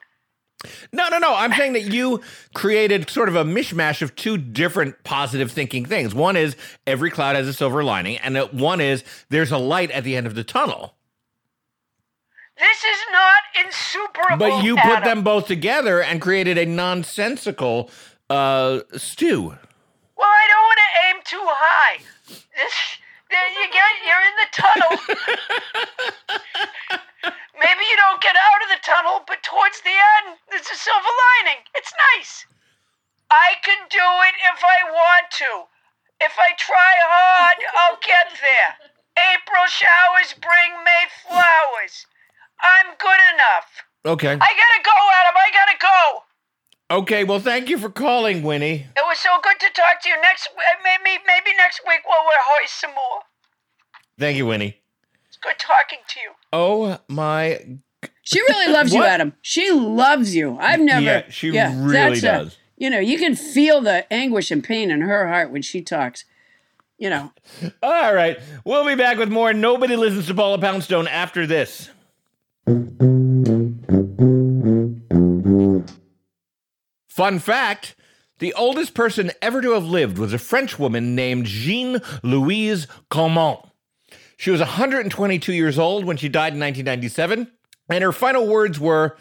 No, no, no. I'm saying that you created sort of a mishmash of two different positive thinking things. One is every cloud has a silver lining, and one is there's a light at the end of the tunnel. This is not insuperable. But you put them both together and created a nonsensical uh, stew. Well, I don't want to aim too high. This, then you get, you're in the tunnel. Maybe you don't get out of the tunnel, but towards the end, there's a silver lining. It's nice. I can do it if I want to. If I try hard, I'll get there. April showers bring May flowers. I'm good enough. Okay. I gotta go, Adam. I gotta go. Okay, well, thank you for calling, Winnie. It was so good to talk to you. Next, uh, maybe, maybe next week we'll rehearse some more. Thank you, Winnie. It's good talking to you. Oh my. She really loves you, Adam. She loves you. I've never. Yeah, she really that's a- does. you know, you can feel the anguish and pain in her heart when she talks. You know, All right, we'll be back with more. Nobody listens to Paula Poundstone after this. Fun fact the oldest person ever to have lived was a French woman named Jeanne Louise Calment. She was 122 years old when she died in 1997, and her final words were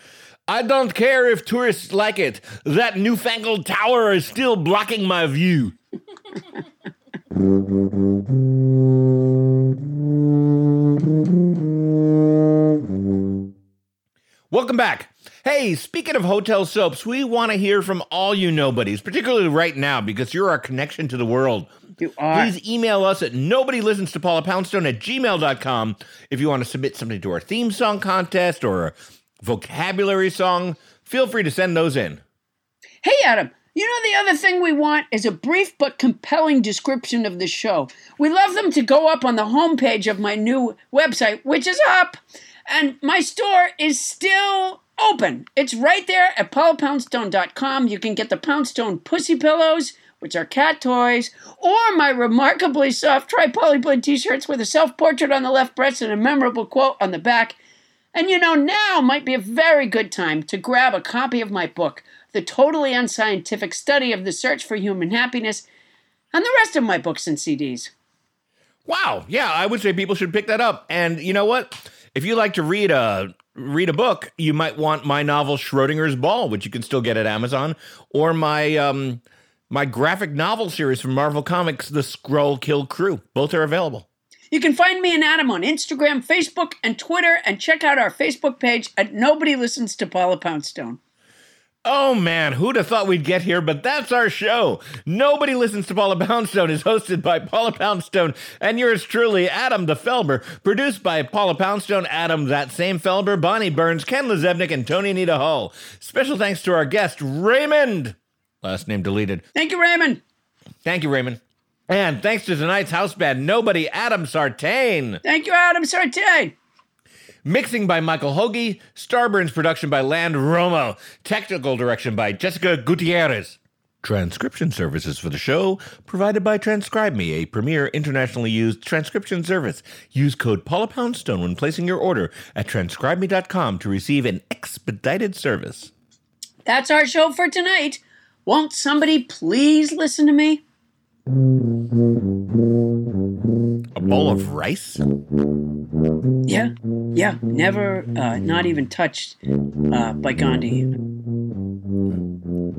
I don't care if tourists like it. That newfangled tower is still blocking my view. Welcome back. Hey, speaking of hotel soaps, we want to hear from all you nobodies, particularly right now, because you're our connection to the world. You are. Please email us at nobody listens to Paula Poundstone at gmail.com if you want to submit something to our theme song contest or a vocabulary song. Feel free to send those in. Hey, Adam. You know, the other thing we want is a brief but compelling description of the show. We love them to go up on the homepage of my new website, which is up. And my store is still open. It's right there at paulapoundstone.com. You can get the Poundstone pussy pillows, which are cat toys, or my remarkably soft tri-polyblade t-shirts with a self-portrait on the left breast and a memorable quote on the back. And you know, now might be a very good time to grab a copy of my book, The Totally Unscientific Study of the Search for Human Happiness, and the rest of my books and CDs. Wow. Yeah, I would say people should pick that up. And you know what? If you like to read a read a book, you might want my novel Schrodinger's Ball, which you can still get at Amazon, or my um my graphic novel series from Marvel Comics, The Scroll Kill Crew. Both are available. You can find me and Adam on Instagram, Facebook, and Twitter, and check out our Facebook page at Nobody Listens to Paula Poundstone. Oh man, who'd have thought we'd get here? But that's our show. Nobody listens to Paula Poundstone is hosted by Paula Poundstone and yours truly, Adam the Felber. Produced by Paula Poundstone, Adam that same Felber, Bonnie Burns, Ken Lezebnik, and Tony Anita Hull. Special thanks to our guest Raymond. Last name deleted. Thank you, Raymond. Thank you, Raymond. And thanks to tonight's house band, Nobody, Adam Sartain. Thank you, Adam Sartain. Mixing by Michael Hoagie, Starburns production by Land Romo, technical direction by Jessica Gutierrez. Transcription services for the show provided by TranscribeMe, a premier internationally used transcription service. Use code Paula Poundstone when placing your order at transcribeme.com to receive an expedited service. That's our show for tonight. Won't somebody please listen to me? A bowl of rice? Yeah, yeah, never, uh, not even touched uh, by Gandhi.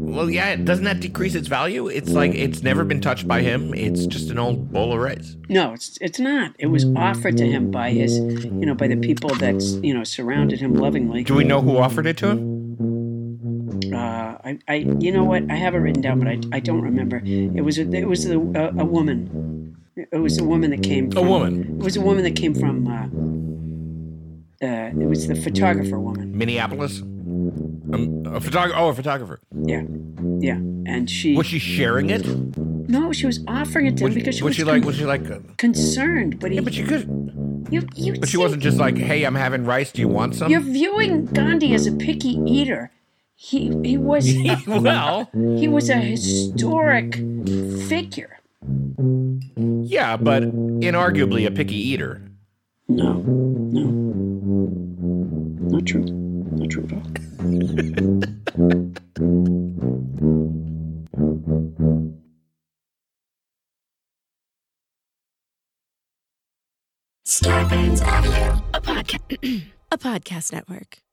Well, yeah, doesn't that decrease its value? It's like it's never been touched by him. It's just an old bowl of rice. No, it's it's not. It was offered to him by his, you know, by the people that you know surrounded him lovingly. Do we know who offered it to him? I, I you know what? I have it written down, but I, I don't remember. It was a, it was a, a, a woman. It was a woman that came. From, woman. It was a woman that came from. Uh, uh, it was the photographer woman. Minneapolis. Um, a photographer. Oh, a photographer. Yeah, yeah, and she. Was she sharing it? No, she was offering it to him because she was was, she like? con- Was she like? uh, concerned. But he, Yeah, but she could. you, you But she wasn't just like, "Hey, I'm having rice. Do you want some?" You're viewing Gandhi as a picky eater. He he mm. was well, he was a historic figure. yeah, but inarguably a picky eater. No, no, not true. Not true at all. Starburns Audio, a podcast, a podcast network.